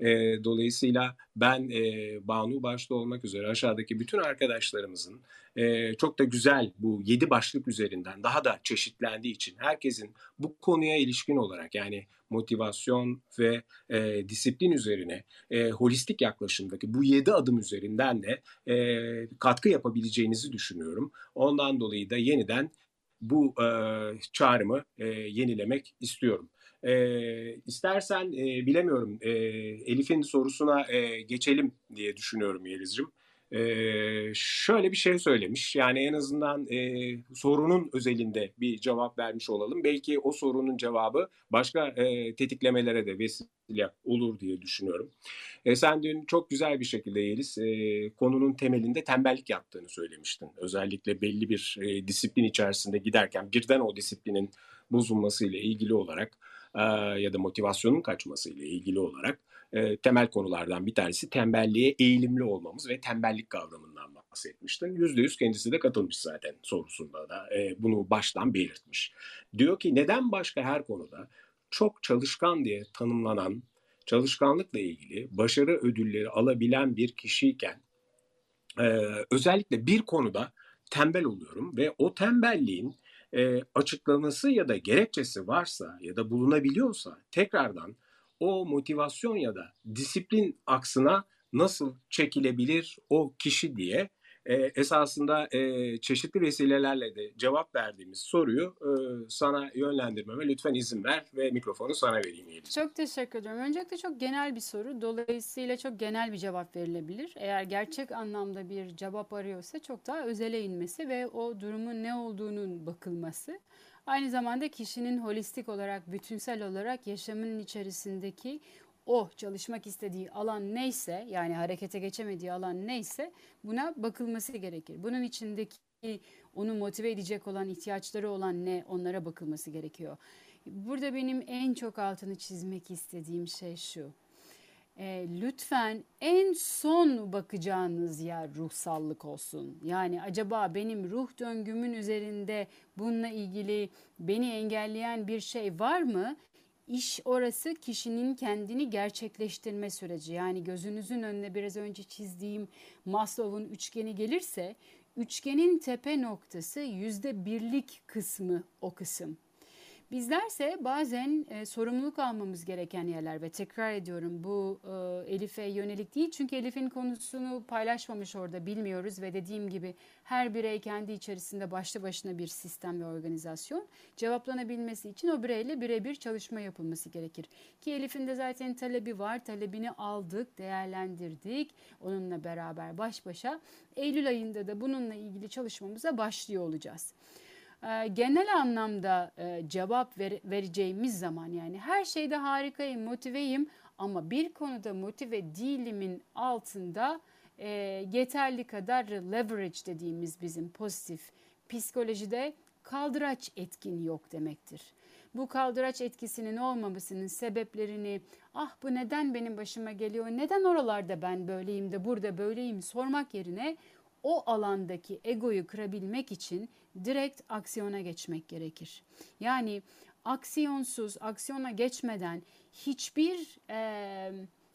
E, dolayısıyla ben e, Banu başta olmak üzere aşağıdaki bütün arkadaşlarımızın e, çok da güzel bu yedi başlık üzerinden daha da çeşitlendiği için herkesin bu konuya ilişkin olarak yani motivasyon ve e, disiplin üzerine e, holistik yaklaşımdaki bu yedi adım üzerinden de e, katkı yapabileceğinizi düşünüyorum. Ondan dolayı da yeniden bu e, çağrımı e, yenilemek istiyorum. E, istersen e, bilemiyorum e, Elif'in sorusuna e, geçelim diye düşünüyorum Yeliz'cim. E, şöyle bir şey söylemiş yani en azından e, sorunun özelinde bir cevap vermiş olalım. Belki o sorunun cevabı başka e, tetiklemelere de vesile olur diye düşünüyorum. E, sen dün çok güzel bir şekilde Yeliz e, konunun temelinde tembellik yaptığını söylemiştin. Özellikle belli bir e, disiplin içerisinde giderken birden o disiplinin bozulması ile ilgili olarak ya da motivasyonun kaçması ile ilgili olarak temel konulardan bir tanesi tembelliğe eğilimli olmamız ve tembellik kavramından bahsetmiştin. Yüzde yüz kendisi de katılmış zaten sorusunda da bunu baştan belirtmiş. Diyor ki neden başka her konuda çok çalışkan diye tanımlanan çalışkanlıkla ilgili başarı ödülleri alabilen bir kişiyken özellikle bir konuda tembel oluyorum ve o tembelliğin e, açıklaması ya da gerekçesi varsa ya da bulunabiliyorsa tekrardan o motivasyon ya da disiplin aksına nasıl çekilebilir o kişi diye e, esasında e, çeşitli vesilelerle de cevap verdiğimiz soruyu e, sana yönlendirmeme lütfen izin ver ve mikrofonu sana vereyim. Yeliz. Çok teşekkür ederim. Öncelikle çok genel bir soru. Dolayısıyla çok genel bir cevap verilebilir. Eğer gerçek anlamda bir cevap arıyorsa çok daha özele inmesi ve o durumun ne olduğunun bakılması. Aynı zamanda kişinin holistik olarak, bütünsel olarak yaşamının içerisindeki o çalışmak istediği alan neyse yani harekete geçemediği alan neyse buna bakılması gerekir. Bunun içindeki onu motive edecek olan ihtiyaçları olan ne onlara bakılması gerekiyor. Burada benim en çok altını çizmek istediğim şey şu. E, lütfen en son bakacağınız yer ruhsallık olsun. Yani acaba benim ruh döngümün üzerinde bununla ilgili beni engelleyen bir şey var mı? İş orası kişinin kendini gerçekleştirme süreci. Yani gözünüzün önüne biraz önce çizdiğim Maslow'un üçgeni gelirse üçgenin tepe noktası yüzde birlik kısmı o kısım. Bizlerse bazen e, sorumluluk almamız gereken yerler ve tekrar ediyorum bu e, Elif'e yönelik değil. Çünkü Elif'in konusunu paylaşmamış orada bilmiyoruz ve dediğim gibi her birey kendi içerisinde başlı başına bir sistem ve organizasyon. Cevaplanabilmesi için o bireyle birebir çalışma yapılması gerekir. Ki Elif'in de zaten talebi var. Talebini aldık, değerlendirdik. Onunla beraber baş başa. Eylül ayında da bununla ilgili çalışmamıza başlıyor olacağız. Ee, genel anlamda e, cevap ver, vereceğimiz zaman yani her şeyde harikayım, motiveyim ama bir konuda motive değilimin altında e, yeterli kadar leverage dediğimiz bizim pozitif psikolojide kaldıraç etkin yok demektir. Bu kaldıraç etkisinin olmamasının sebeplerini ah bu neden benim başıma geliyor, neden oralarda ben böyleyim de burada böyleyim sormak yerine o alandaki egoyu kırabilmek için direkt aksiyona geçmek gerekir. Yani aksiyonsuz, aksiyona geçmeden hiçbir e,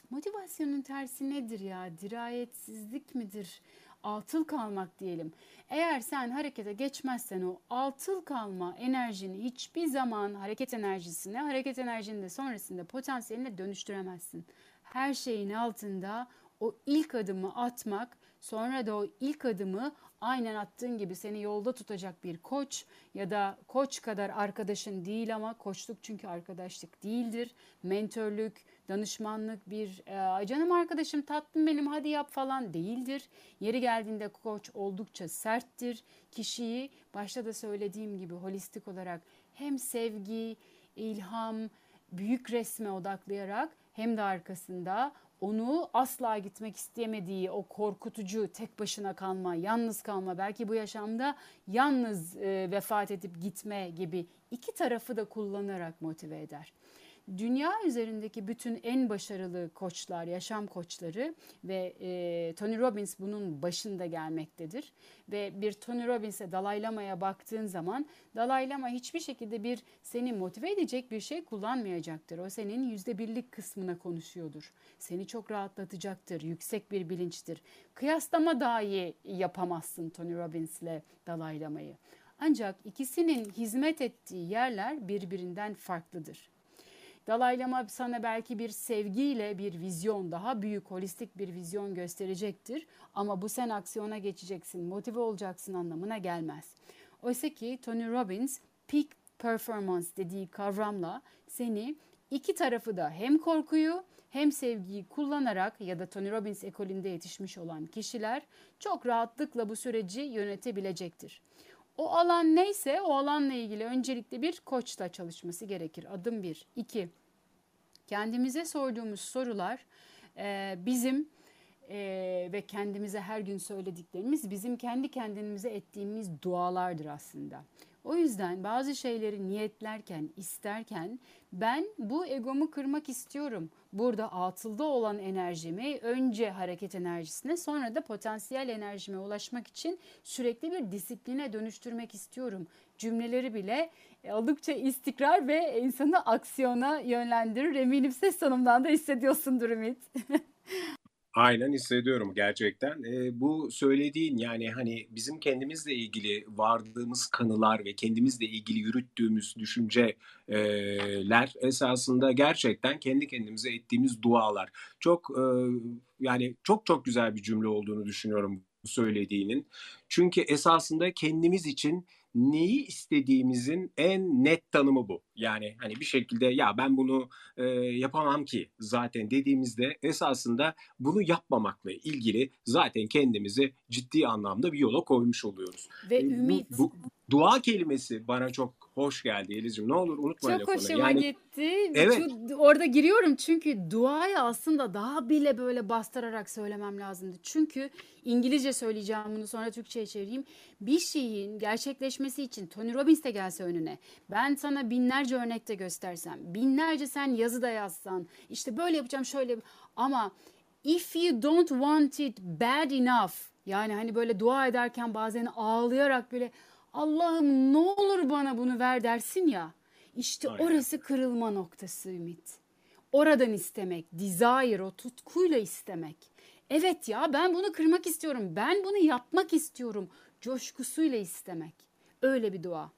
motivasyonun tersi nedir ya? Dirayetsizlik midir? Altıl kalmak diyelim. Eğer sen harekete geçmezsen o altıl kalma enerjini hiçbir zaman hareket enerjisine, hareket enerjini de sonrasında potansiyeline dönüştüremezsin. Her şeyin altında o ilk adımı atmak Sonra da o ilk adımı aynen attığın gibi seni yolda tutacak bir koç ya da koç kadar arkadaşın değil ama koçluk çünkü arkadaşlık değildir. Mentörlük, danışmanlık bir e, canım arkadaşım tatlım benim hadi yap falan değildir. Yeri geldiğinde koç oldukça serttir. Kişiyi başta da söylediğim gibi holistik olarak hem sevgi, ilham, büyük resme odaklayarak hem de arkasında onu asla gitmek istemediği o korkutucu tek başına kalma, yalnız kalma, belki bu yaşamda yalnız e, vefat edip gitme gibi iki tarafı da kullanarak motive eder dünya üzerindeki bütün en başarılı koçlar, yaşam koçları ve e, Tony Robbins bunun başında gelmektedir. Ve bir Tony Robbins'e Dalai Lama'ya baktığın zaman Dalai Lama hiçbir şekilde bir seni motive edecek bir şey kullanmayacaktır. O senin yüzde birlik kısmına konuşuyordur. Seni çok rahatlatacaktır, yüksek bir bilinçtir. Kıyaslama dahi yapamazsın Tony Robbins'le Dalai Lama'yı. Ancak ikisinin hizmet ettiği yerler birbirinden farklıdır. Dalai Lama sana belki bir sevgiyle bir vizyon, daha büyük holistik bir vizyon gösterecektir. Ama bu sen aksiyona geçeceksin, motive olacaksın anlamına gelmez. Oysa ki Tony Robbins peak performance dediği kavramla seni iki tarafı da hem korkuyu hem sevgiyi kullanarak ya da Tony Robbins ekolünde yetişmiş olan kişiler çok rahatlıkla bu süreci yönetebilecektir. O alan neyse o alanla ilgili öncelikle bir koçla çalışması gerekir. Adım bir. İki, kendimize sorduğumuz sorular e, bizim e, ve kendimize her gün söylediklerimiz bizim kendi kendimize ettiğimiz dualardır aslında. O yüzden bazı şeyleri niyetlerken, isterken ben bu egomu kırmak istiyorum. Burada atılda olan enerjimi önce hareket enerjisine sonra da potansiyel enerjime ulaşmak için sürekli bir disipline dönüştürmek istiyorum. Cümleleri bile oldukça istikrar ve insanı aksiyona yönlendirir. Eminim ses tonumdan da hissediyorsundur Ümit. Aynen hissediyorum gerçekten. E, bu söylediğin yani hani bizim kendimizle ilgili vardığımız kanılar ve kendimizle ilgili yürüttüğümüz düşünceler esasında gerçekten kendi kendimize ettiğimiz dualar. Çok e, yani çok çok güzel bir cümle olduğunu düşünüyorum bu söylediğinin. Çünkü esasında kendimiz için neyi istediğimizin en net tanımı bu. Yani hani bir şekilde ya ben bunu e, yapamam ki zaten dediğimizde esasında bunu yapmamakla ilgili zaten kendimizi ciddi anlamda bir yola koymuş oluyoruz. Ve e, ümit. Bu, bu, dua kelimesi bana çok hoş geldi Elizciğim. Ne olur unutma Çok hoşuma Yani gitti. evet. Şu, orada giriyorum çünkü duayı aslında daha bile böyle bastırarak söylemem lazımdı. Çünkü İngilizce söyleyeceğim bunu sonra Türkçe'ye çevireyim. Bir şeyin gerçekleşmesi için Tony Robbins de gelse önüne. Ben sana binlerce örnekte göstersem, binlerce sen yazıda yazsan, işte böyle yapacağım şöyle ama if you don't want it bad enough yani hani böyle dua ederken bazen ağlayarak böyle Allah'ım ne olur bana bunu ver dersin ya. İşte Aynen. orası kırılma noktası Ümit. Oradan istemek, desire, o tutkuyla istemek. Evet ya ben bunu kırmak istiyorum, ben bunu yapmak istiyorum. Coşkusuyla istemek. Öyle bir dua.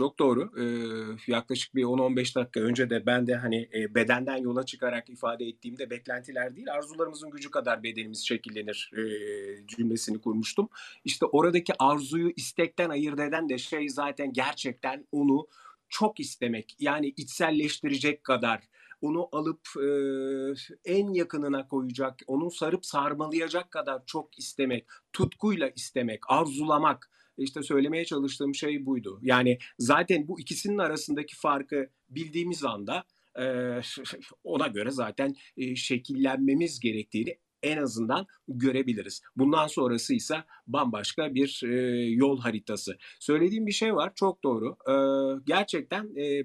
Çok doğru. Ee, yaklaşık bir 10-15 dakika önce de ben de hani e, bedenden yola çıkarak ifade ettiğimde beklentiler değil arzularımızın gücü kadar bedenimiz şekillenir e, cümlesini kurmuştum. İşte oradaki arzuyu istekten ayırt eden de şey zaten gerçekten onu çok istemek yani içselleştirecek kadar onu alıp e, en yakınına koyacak, onu sarıp sarmalayacak kadar çok istemek, tutkuyla istemek, arzulamak. İşte söylemeye çalıştığım şey buydu. Yani zaten bu ikisinin arasındaki farkı bildiğimiz anda e, ona göre zaten e, şekillenmemiz gerektiğini en azından görebiliriz. Bundan sonrası ise bambaşka bir e, yol haritası. Söylediğim bir şey var, çok doğru. E, gerçekten e,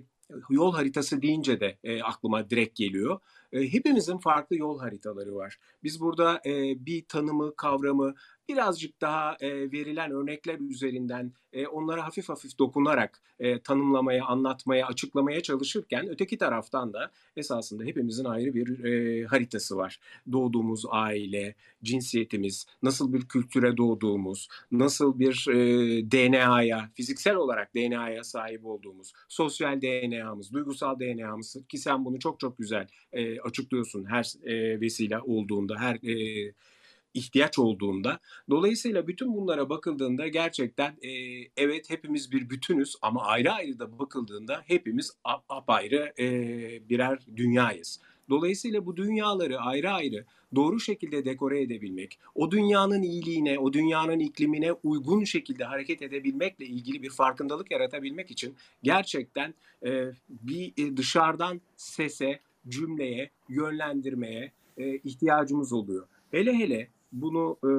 yol haritası deyince de e, aklıma direkt geliyor. E, hepimizin farklı yol haritaları var. Biz burada e, bir tanımı, kavramı birazcık daha e, verilen örnekler üzerinden e, onlara hafif hafif dokunarak e, tanımlamaya, anlatmaya, açıklamaya çalışırken öteki taraftan da esasında hepimizin ayrı bir e, haritası var. Doğduğumuz aile, cinsiyetimiz, nasıl bir kültüre doğduğumuz, nasıl bir e, DNA'ya, fiziksel olarak DNA'ya sahip olduğumuz, sosyal DNA'mız, duygusal DNA'mız ki sen bunu çok çok güzel e, açıklıyorsun her e, vesile olduğunda, her e, ihtiyaç olduğunda. Dolayısıyla bütün bunlara bakıldığında gerçekten e, evet hepimiz bir bütünüz ama ayrı ayrı da bakıldığında hepimiz apayrı e, birer dünyayız. Dolayısıyla bu dünyaları ayrı ayrı doğru şekilde dekore edebilmek, o dünyanın iyiliğine, o dünyanın iklimine uygun şekilde hareket edebilmekle ilgili bir farkındalık yaratabilmek için gerçekten e, bir e, dışarıdan sese, cümleye, yönlendirmeye e, ihtiyacımız oluyor. Hele hele bunu e,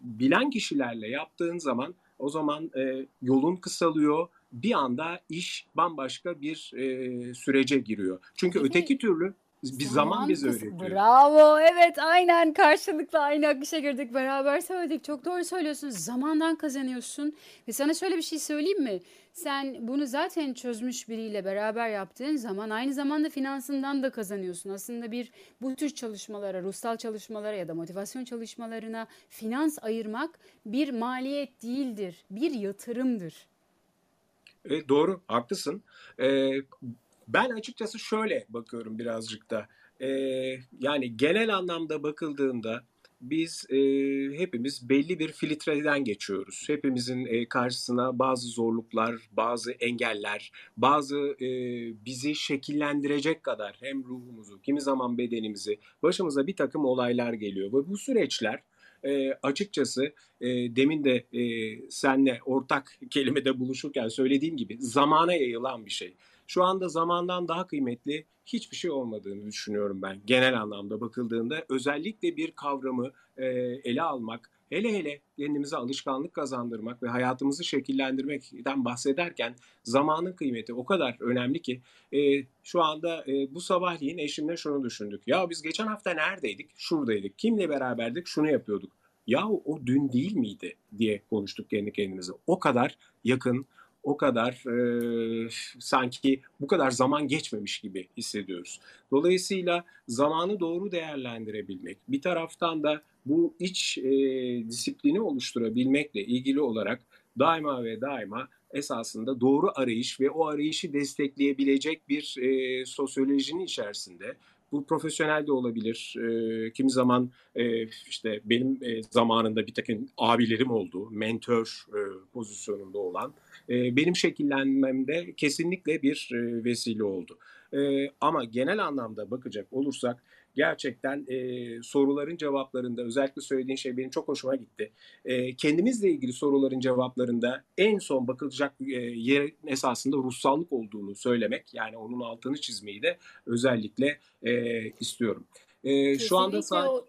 bilen kişilerle yaptığın zaman o zaman e, yolun kısalıyor. Bir anda iş bambaşka bir e, sürece giriyor. Çünkü Bir de öteki türlü bir zaman kıs öğretiyor. Bravo. Evet, aynen karşılıklı aynı akışa girdik. Beraber söyledik. Çok doğru söylüyorsun. Zamandan kazanıyorsun. Ve sana şöyle bir şey söyleyeyim mi? Sen bunu zaten çözmüş biriyle beraber yaptığın zaman aynı zamanda finansından da kazanıyorsun. Aslında bir bu tür çalışmalara, ruhsal çalışmalara ya da motivasyon çalışmalarına finans ayırmak bir maliyet değildir. Bir yatırımdır. E, doğru, haklısın. E, ben açıkçası şöyle bakıyorum birazcık da. E, yani genel anlamda bakıldığında biz e, hepimiz belli bir filtreden geçiyoruz. Hepimizin e, karşısına bazı zorluklar, bazı engeller, bazı e, bizi şekillendirecek kadar hem ruhumuzu, kimi zaman bedenimizi, başımıza bir takım olaylar geliyor. Ve bu süreçler e, açıkçası e, demin de e, senle ortak kelimede buluşurken söylediğim gibi zamana yayılan bir şey. Şu anda zamandan daha kıymetli hiçbir şey olmadığını düşünüyorum ben genel anlamda bakıldığında. Özellikle bir kavramı e, ele almak, hele hele kendimize alışkanlık kazandırmak ve hayatımızı şekillendirmekten bahsederken zamanın kıymeti o kadar önemli ki e, şu anda e, bu sabahleyin eşimle şunu düşündük. Ya biz geçen hafta neredeydik? Şuradaydık. Kimle beraberdik? Şunu yapıyorduk. Ya o dün değil miydi diye konuştuk kendi kendimize. O kadar yakın, o kadar e, sanki bu kadar zaman geçmemiş gibi hissediyoruz. Dolayısıyla zamanı doğru değerlendirebilmek, bir taraftan da bu iç e, disiplini oluşturabilmekle ilgili olarak daima ve daima esasında doğru arayış ve o arayışı destekleyebilecek bir e, sosyolojinin içerisinde bu profesyonel de olabilir. E, kimi zaman e, işte benim e, zamanında bir takım abilerim oldu, mentor e, pozisyonunda olan. E, benim şekillenmemde kesinlikle bir e, vesile oldu. E, ama genel anlamda bakacak olursak gerçekten e, soruların cevaplarında özellikle söylediğin şey benim çok hoşuma gitti. E, kendimizle ilgili soruların cevaplarında en son bakılacak e, yer esasında ruhsallık olduğunu söylemek yani onun altını çizmeyi de özellikle e, istiyorum. E, şu anda saat...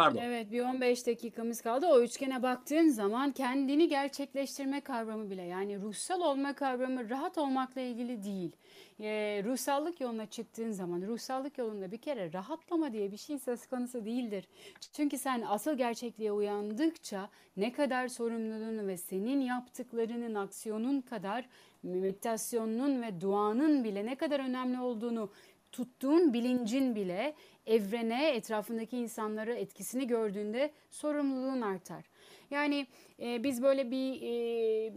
Pardon. Evet bir 15 dakikamız kaldı. O üçgene baktığın zaman kendini gerçekleştirme kavramı bile yani ruhsal olma kavramı rahat olmakla ilgili değil. Ee, ruhsallık yoluna çıktığın zaman ruhsallık yolunda bir kere rahatlama diye bir şey söz konusu değildir. Çünkü sen asıl gerçekliğe uyandıkça ne kadar sorumluluğunu ve senin yaptıklarının aksiyonun kadar meditasyonunun ve duanın bile ne kadar önemli olduğunu tuttuğun bilincin bile evrene, etrafındaki insanlara etkisini gördüğünde sorumluluğun artar. Yani e, biz böyle bir e,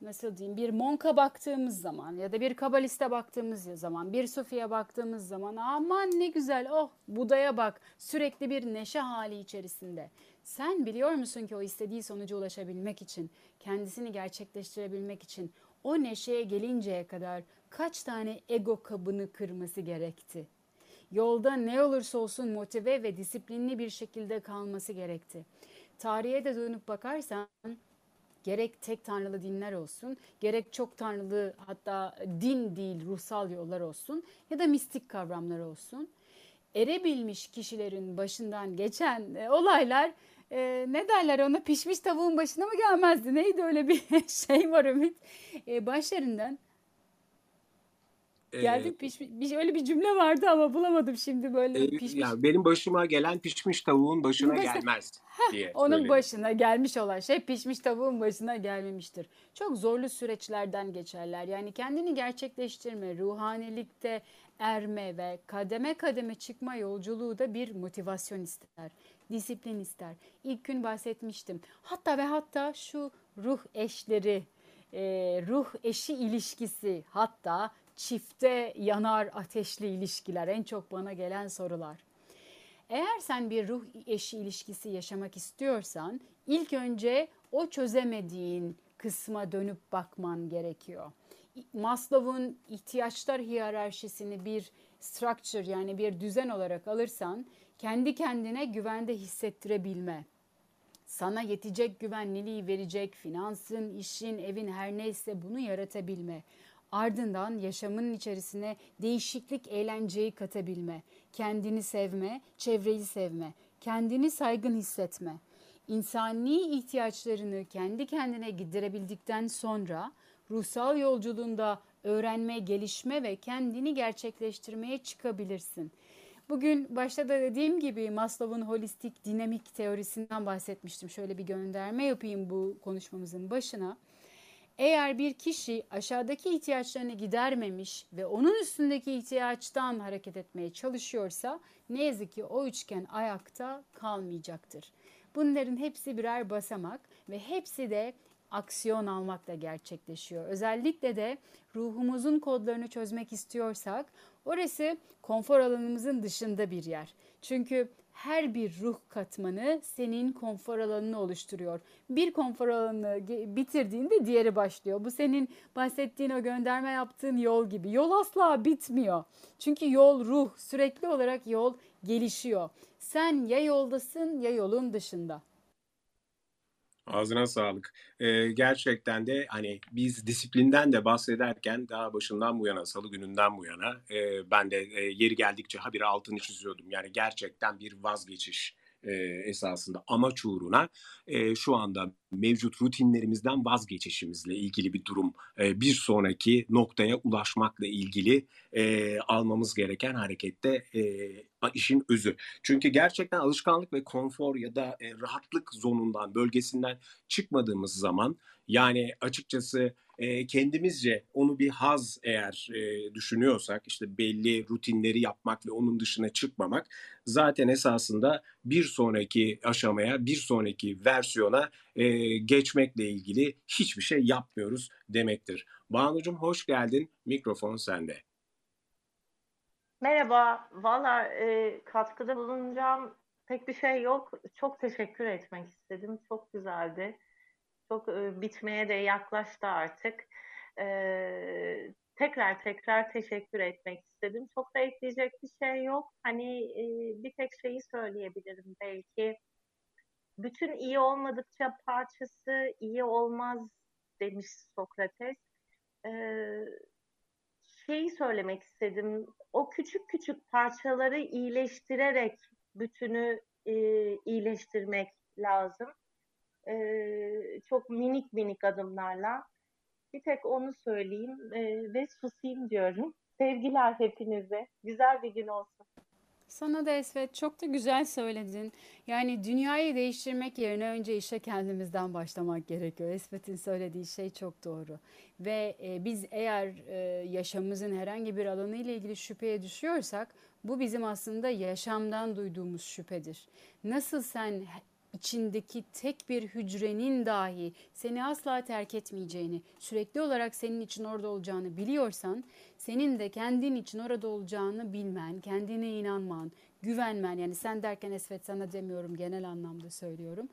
nasıl diyeyim bir monka baktığımız zaman ya da bir kabaliste baktığımız zaman bir sufiye baktığımız zaman aman ne güzel oh Buda'ya bak sürekli bir neşe hali içerisinde. Sen biliyor musun ki o istediği sonuca ulaşabilmek için kendisini gerçekleştirebilmek için o neşeye gelinceye kadar kaç tane ego kabını kırması gerekti? Yolda ne olursa olsun motive ve disiplinli bir şekilde kalması gerekti. Tarihe de dönüp bakarsan gerek tek tanrılı dinler olsun, gerek çok tanrılı hatta din değil ruhsal yollar olsun ya da mistik kavramlar olsun. Erebilmiş kişilerin başından geçen e, olaylar e, ne derler ona pişmiş tavuğun başına mı gelmezdi? Neydi öyle bir şey var Ümit? E, başlarından Geldi pişmiş. Bir, öyle bir cümle vardı ama bulamadım şimdi böyle e, pişmiş. Yani benim başıma gelen pişmiş tavuğun başına gelmez diye. Onun söyledim. başına gelmiş olan şey pişmiş tavuğun başına gelmemiştir. Çok zorlu süreçlerden geçerler. Yani kendini gerçekleştirme, ruhanilikte erme ve kademe kademe çıkma yolculuğu da bir motivasyon ister. Disiplin ister. İlk gün bahsetmiştim. Hatta ve hatta şu ruh eşleri, ruh eşi ilişkisi hatta çifte yanar ateşli ilişkiler en çok bana gelen sorular. Eğer sen bir ruh eşi ilişkisi yaşamak istiyorsan ilk önce o çözemediğin kısma dönüp bakman gerekiyor. Maslow'un ihtiyaçlar hiyerarşisini bir structure yani bir düzen olarak alırsan kendi kendine güvende hissettirebilme, sana yetecek güvenliliği verecek finansın, işin, evin her neyse bunu yaratabilme. Ardından yaşamın içerisine değişiklik, eğlenceyi katabilme, kendini sevme, çevreyi sevme, kendini saygın hissetme. İnsani ihtiyaçlarını kendi kendine giderebildikten sonra ruhsal yolculuğunda öğrenme, gelişme ve kendini gerçekleştirmeye çıkabilirsin. Bugün başta da dediğim gibi Maslow'un holistik dinamik teorisinden bahsetmiştim. Şöyle bir gönderme yapayım bu konuşmamızın başına. Eğer bir kişi aşağıdaki ihtiyaçlarını gidermemiş ve onun üstündeki ihtiyaçtan hareket etmeye çalışıyorsa ne yazık ki o üçgen ayakta kalmayacaktır. Bunların hepsi birer basamak ve hepsi de aksiyon almakla gerçekleşiyor. Özellikle de ruhumuzun kodlarını çözmek istiyorsak orası konfor alanımızın dışında bir yer. Çünkü her bir ruh katmanı senin konfor alanını oluşturuyor. Bir konfor alanını bitirdiğinde diğeri başlıyor. Bu senin bahsettiğin o gönderme yaptığın yol gibi. Yol asla bitmiyor. Çünkü yol ruh, sürekli olarak yol gelişiyor. Sen ya yoldasın ya yolun dışında. Ağzına sağlık. Ee, gerçekten de hani biz disiplinden de bahsederken daha başından bu yana, salı gününden bu yana e, ben de e, yeri geldikçe habire altını çiziyordum. Yani gerçekten bir vazgeçiş e, esasında amaç uğruna e, şu anda mevcut rutinlerimizden vazgeçişimizle ilgili bir durum. E, bir sonraki noktaya ulaşmakla ilgili e, almamız gereken harekette e, işin özü. Çünkü gerçekten alışkanlık ve konfor ya da rahatlık zonundan, bölgesinden çıkmadığımız zaman yani açıkçası kendimizce onu bir haz eğer düşünüyorsak işte belli rutinleri yapmak ve onun dışına çıkmamak zaten esasında bir sonraki aşamaya, bir sonraki versiyona e, geçmekle ilgili hiçbir şey yapmıyoruz demektir. Banucuğum hoş geldin. Mikrofon sende. Merhaba. Valla e, katkıda bulunacağım pek bir şey yok. Çok teşekkür etmek istedim. Çok güzeldi. Çok e, bitmeye de yaklaştı artık. e, tekrar tekrar teşekkür etmek istedim. Çok da ekleyecek bir şey yok. Hani e, bir tek şeyi söyleyebilirim belki. Bütün iyi olmadıkça parçası iyi olmaz demiş Sokrates. Ee, şeyi söylemek istedim. O küçük küçük parçaları iyileştirerek bütünü e, iyileştirmek lazım. E, çok minik minik adımlarla. Bir tek onu söyleyeyim e, ve susayım diyorum. Sevgiler hepinize. Güzel bir gün olsun. Sana da Esvet çok da güzel söyledin. Yani dünyayı değiştirmek yerine önce işe kendimizden başlamak gerekiyor. Esvet'in söylediği şey çok doğru. Ve e, biz eğer e, yaşamımızın herhangi bir alanı ile ilgili şüpheye düşüyorsak bu bizim aslında yaşamdan duyduğumuz şüphedir. Nasıl sen içindeki tek bir hücrenin dahi seni asla terk etmeyeceğini, sürekli olarak senin için orada olacağını biliyorsan, senin de kendin için orada olacağını bilmen, kendine inanman, güvenmen, yani sen derken Esvet sana demiyorum genel anlamda söylüyorum,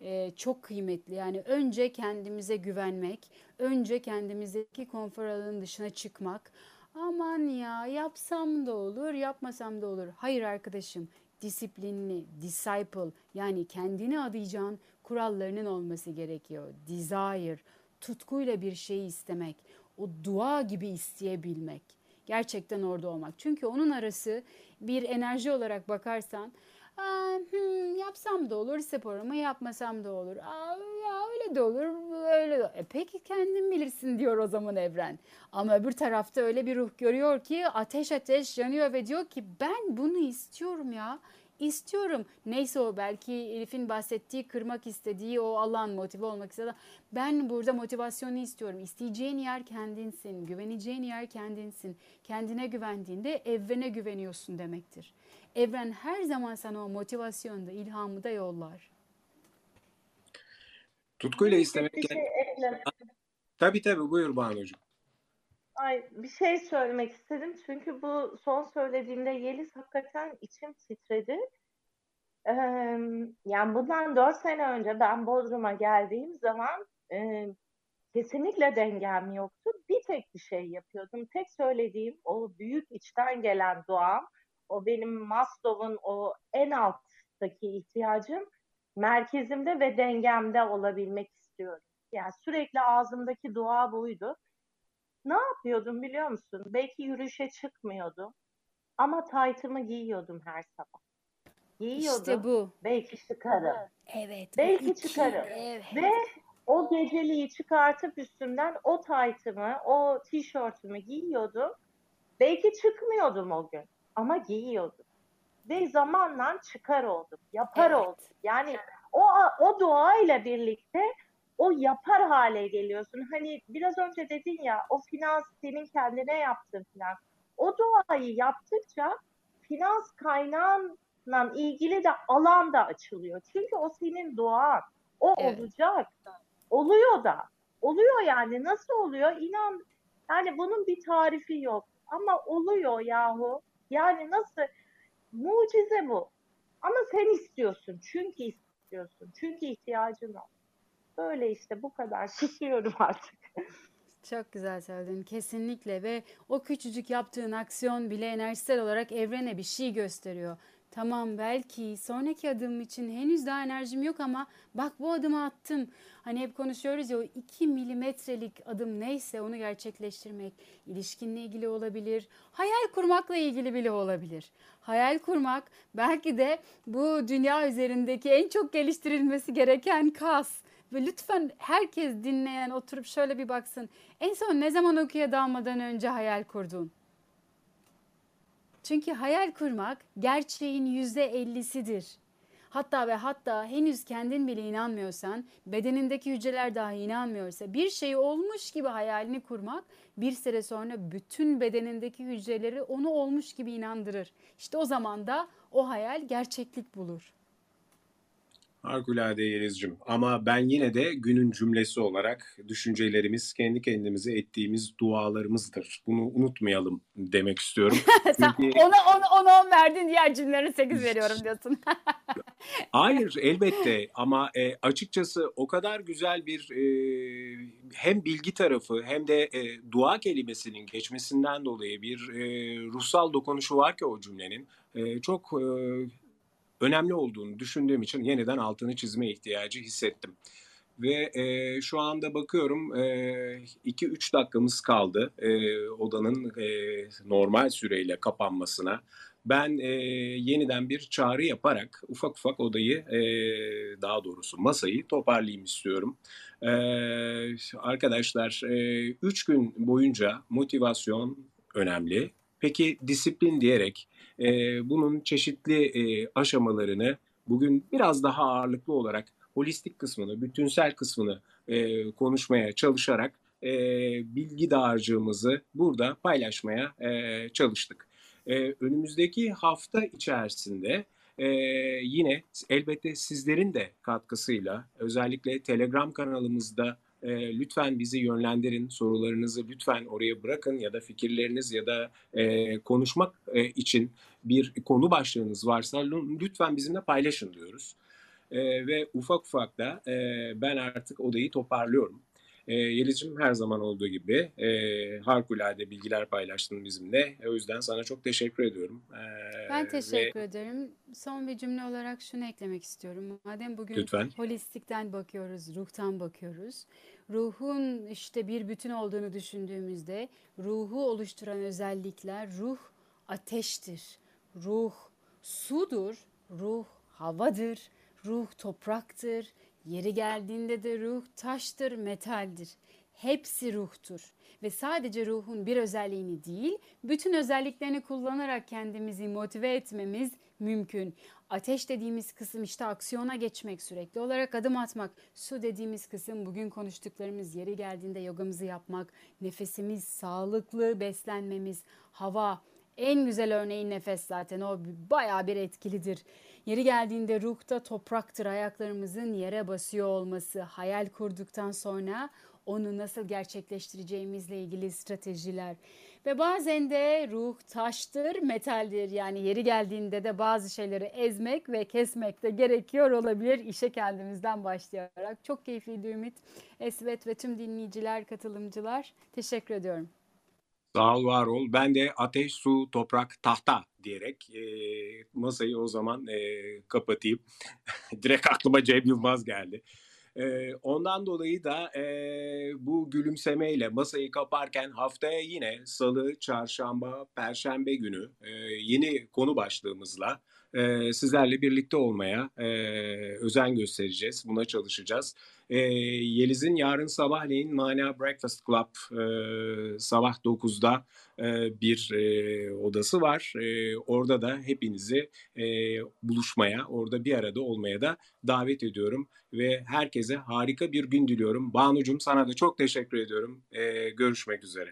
ee, çok kıymetli. Yani önce kendimize güvenmek, önce kendimizdeki konfor alanının dışına çıkmak, aman ya yapsam da olur, yapmasam da olur. Hayır arkadaşım, disiplinli, disciple yani kendini adayacağın kurallarının olması gerekiyor. Desire, tutkuyla bir şeyi istemek, o dua gibi isteyebilmek. Gerçekten orada olmak. Çünkü onun arası bir enerji olarak bakarsan Hmm, yapsam da olur sporumu yapmasam da olur. Aa, ya öyle de olur öyle de. E, peki kendin bilirsin diyor o zaman evren. Ama öbür tarafta öyle bir ruh görüyor ki ateş ateş yanıyor ve diyor ki ben bunu istiyorum ya istiyorum. Neyse o belki Elif'in bahsettiği kırmak istediği o alan motive olmak istediği. Ben burada motivasyonu istiyorum. İsteyeceğin yer kendinsin. Güveneceğin yer kendinsin. Kendine güvendiğinde evrene güveniyorsun demektir. Evren her zaman sana o motivasyonu da ilhamı da yollar. Tutkuyla istemek. Bir şey Tabii tabii buyur Banu Hocam. Ay bir şey söylemek istedim çünkü bu son söylediğimde Yeliz hakikaten içim titredi. Ee, yani bundan dört sene önce ben Bodrum'a geldiğim zaman e, kesinlikle dengem yoktu. Bir tek bir şey yapıyordum. Tek söylediğim o büyük içten gelen duam, o benim Maslow'un o en alttaki ihtiyacım merkezimde ve dengemde olabilmek istiyorum. Yani sürekli ağzımdaki dua buydu. Ne yapıyordum biliyor musun? Belki yürüyüşe çıkmıyordum. Ama taytımı giyiyordum her sabah. Giyiyordum. İşte bu. Belki çıkarım. Evet. Belki iki. çıkarım. Evet. Ve o geceliği çıkartıp üstümden o taytımı, o tişörtümü giyiyordum. Belki çıkmıyordum o gün ama giyiyordum. Ve zamanla çıkar oldum, yapar evet. oldum. Yani o o ile birlikte o yapar hale geliyorsun. Hani biraz önce dedin ya o finans senin kendine yaptığın finans. O duayı yaptıkça finans kaynağınla ilgili de alan da açılıyor. Çünkü o senin duan. O evet. olacak. Oluyor da. Oluyor yani. Nasıl oluyor? İnan yani bunun bir tarifi yok. Ama oluyor yahu. Yani nasıl? Mucize bu. Ama sen istiyorsun. Çünkü istiyorsun. Çünkü ihtiyacın var. Böyle işte bu kadar. Susuyorum artık. Çok güzel söyledin kesinlikle ve o küçücük yaptığın aksiyon bile enerjisel olarak evrene bir şey gösteriyor. Tamam belki sonraki adım için henüz daha enerjim yok ama bak bu adımı attım. Hani hep konuşuyoruz ya o 2 milimetrelik adım neyse onu gerçekleştirmek ilişkinle ilgili olabilir. Hayal kurmakla ilgili bile olabilir. Hayal kurmak belki de bu dünya üzerindeki en çok geliştirilmesi gereken kas. Ve lütfen herkes dinleyen oturup şöyle bir baksın. En son ne zaman okuya dalmadan önce hayal kurdun? Çünkü hayal kurmak gerçeğin yüzde ellisidir. Hatta ve hatta henüz kendin bile inanmıyorsan, bedenindeki hücreler dahi inanmıyorsa bir şey olmuş gibi hayalini kurmak bir süre sonra bütün bedenindeki hücreleri onu olmuş gibi inandırır. İşte o zaman da o hayal gerçeklik bulur. Harikulade Yeliz'cim. Ama ben yine de günün cümlesi olarak düşüncelerimiz kendi kendimize ettiğimiz dualarımızdır. Bunu unutmayalım demek istiyorum. Çünkü ona, ona, ona 10 verdin diğer cümlelerine 8 veriyorum diyorsun. hayır elbette ama e, açıkçası o kadar güzel bir e, hem bilgi tarafı hem de e, dua kelimesinin geçmesinden dolayı bir e, ruhsal dokunuşu var ki o cümlenin. E, çok e, önemli olduğunu düşündüğüm için yeniden altını çizme ihtiyacı hissettim. Ve e, şu anda bakıyorum 2-3 dakikamız kaldı e, odanın e, normal süreyle kapanmasına. Ben e, yeniden bir çağrı yaparak ufak ufak odayı e, daha doğrusu masayı toparlayayım istiyorum. E, arkadaşlar 3 e, gün boyunca motivasyon önemli. Peki disiplin diyerek e, bunun çeşitli e, aşamalarını bugün biraz daha ağırlıklı olarak holistik kısmını, bütünsel kısmını e, konuşmaya çalışarak e, bilgi dağarcığımızı burada paylaşmaya e, çalıştık. E, önümüzdeki hafta içerisinde e, yine elbette sizlerin de katkısıyla özellikle Telegram kanalımızda e, lütfen bizi yönlendirin. Sorularınızı lütfen oraya bırakın ya da fikirleriniz ya da e, konuşmak e, için bir konu başlığınız varsa lütfen bizimle paylaşın diyoruz. E, ve ufak ufak da e, ben artık odayı toparlıyorum. E, Yeliz'cim her zaman olduğu gibi e, harikulade bilgiler paylaştın bizimle. O yüzden sana çok teşekkür ediyorum. E, ben teşekkür ve... ederim. Son bir cümle olarak şunu eklemek istiyorum. Madem bugün Lütfen. holistikten bakıyoruz, ruhtan bakıyoruz. Ruhun işte bir bütün olduğunu düşündüğümüzde ruhu oluşturan özellikler ruh ateştir, ruh sudur, ruh havadır, ruh topraktır, Yeri geldiğinde de ruh taştır, metaldir. Hepsi ruhtur ve sadece ruhun bir özelliğini değil, bütün özelliklerini kullanarak kendimizi motive etmemiz mümkün. Ateş dediğimiz kısım işte aksiyona geçmek, sürekli olarak adım atmak. Su dediğimiz kısım bugün konuştuklarımız yeri geldiğinde yogamızı yapmak, nefesimiz, sağlıklı beslenmemiz, hava. En güzel örneği nefes zaten o bayağı bir etkilidir. Yeri geldiğinde ruhta topraktır ayaklarımızın yere basıyor olması. Hayal kurduktan sonra onu nasıl gerçekleştireceğimizle ilgili stratejiler. Ve bazen de ruh taştır, metaldir. Yani yeri geldiğinde de bazı şeyleri ezmek ve kesmek de gerekiyor olabilir işe kendimizden başlayarak. Çok keyifliydi Ümit. Esvet ve tüm dinleyiciler, katılımcılar teşekkür ediyorum. Sağ ol, var ol. Ben de ateş, su, toprak, tahta diyerek e, masayı o zaman e, kapatayım. Direkt aklıma Cem Yılmaz geldi. E, ondan dolayı da e, bu gülümsemeyle masayı kaparken haftaya yine salı, çarşamba, perşembe günü e, yeni konu başlığımızla e, sizlerle birlikte olmaya e, özen göstereceğiz. Buna çalışacağız. E, Yeliz'in yarın sabahleyin Mana Breakfast Club e, sabah 9'da e, bir e, odası var. E, orada da hepinizi e, buluşmaya, orada bir arada olmaya da davet ediyorum. Ve herkese harika bir gün diliyorum. Banucum sana da çok teşekkür ediyorum. E, görüşmek üzere.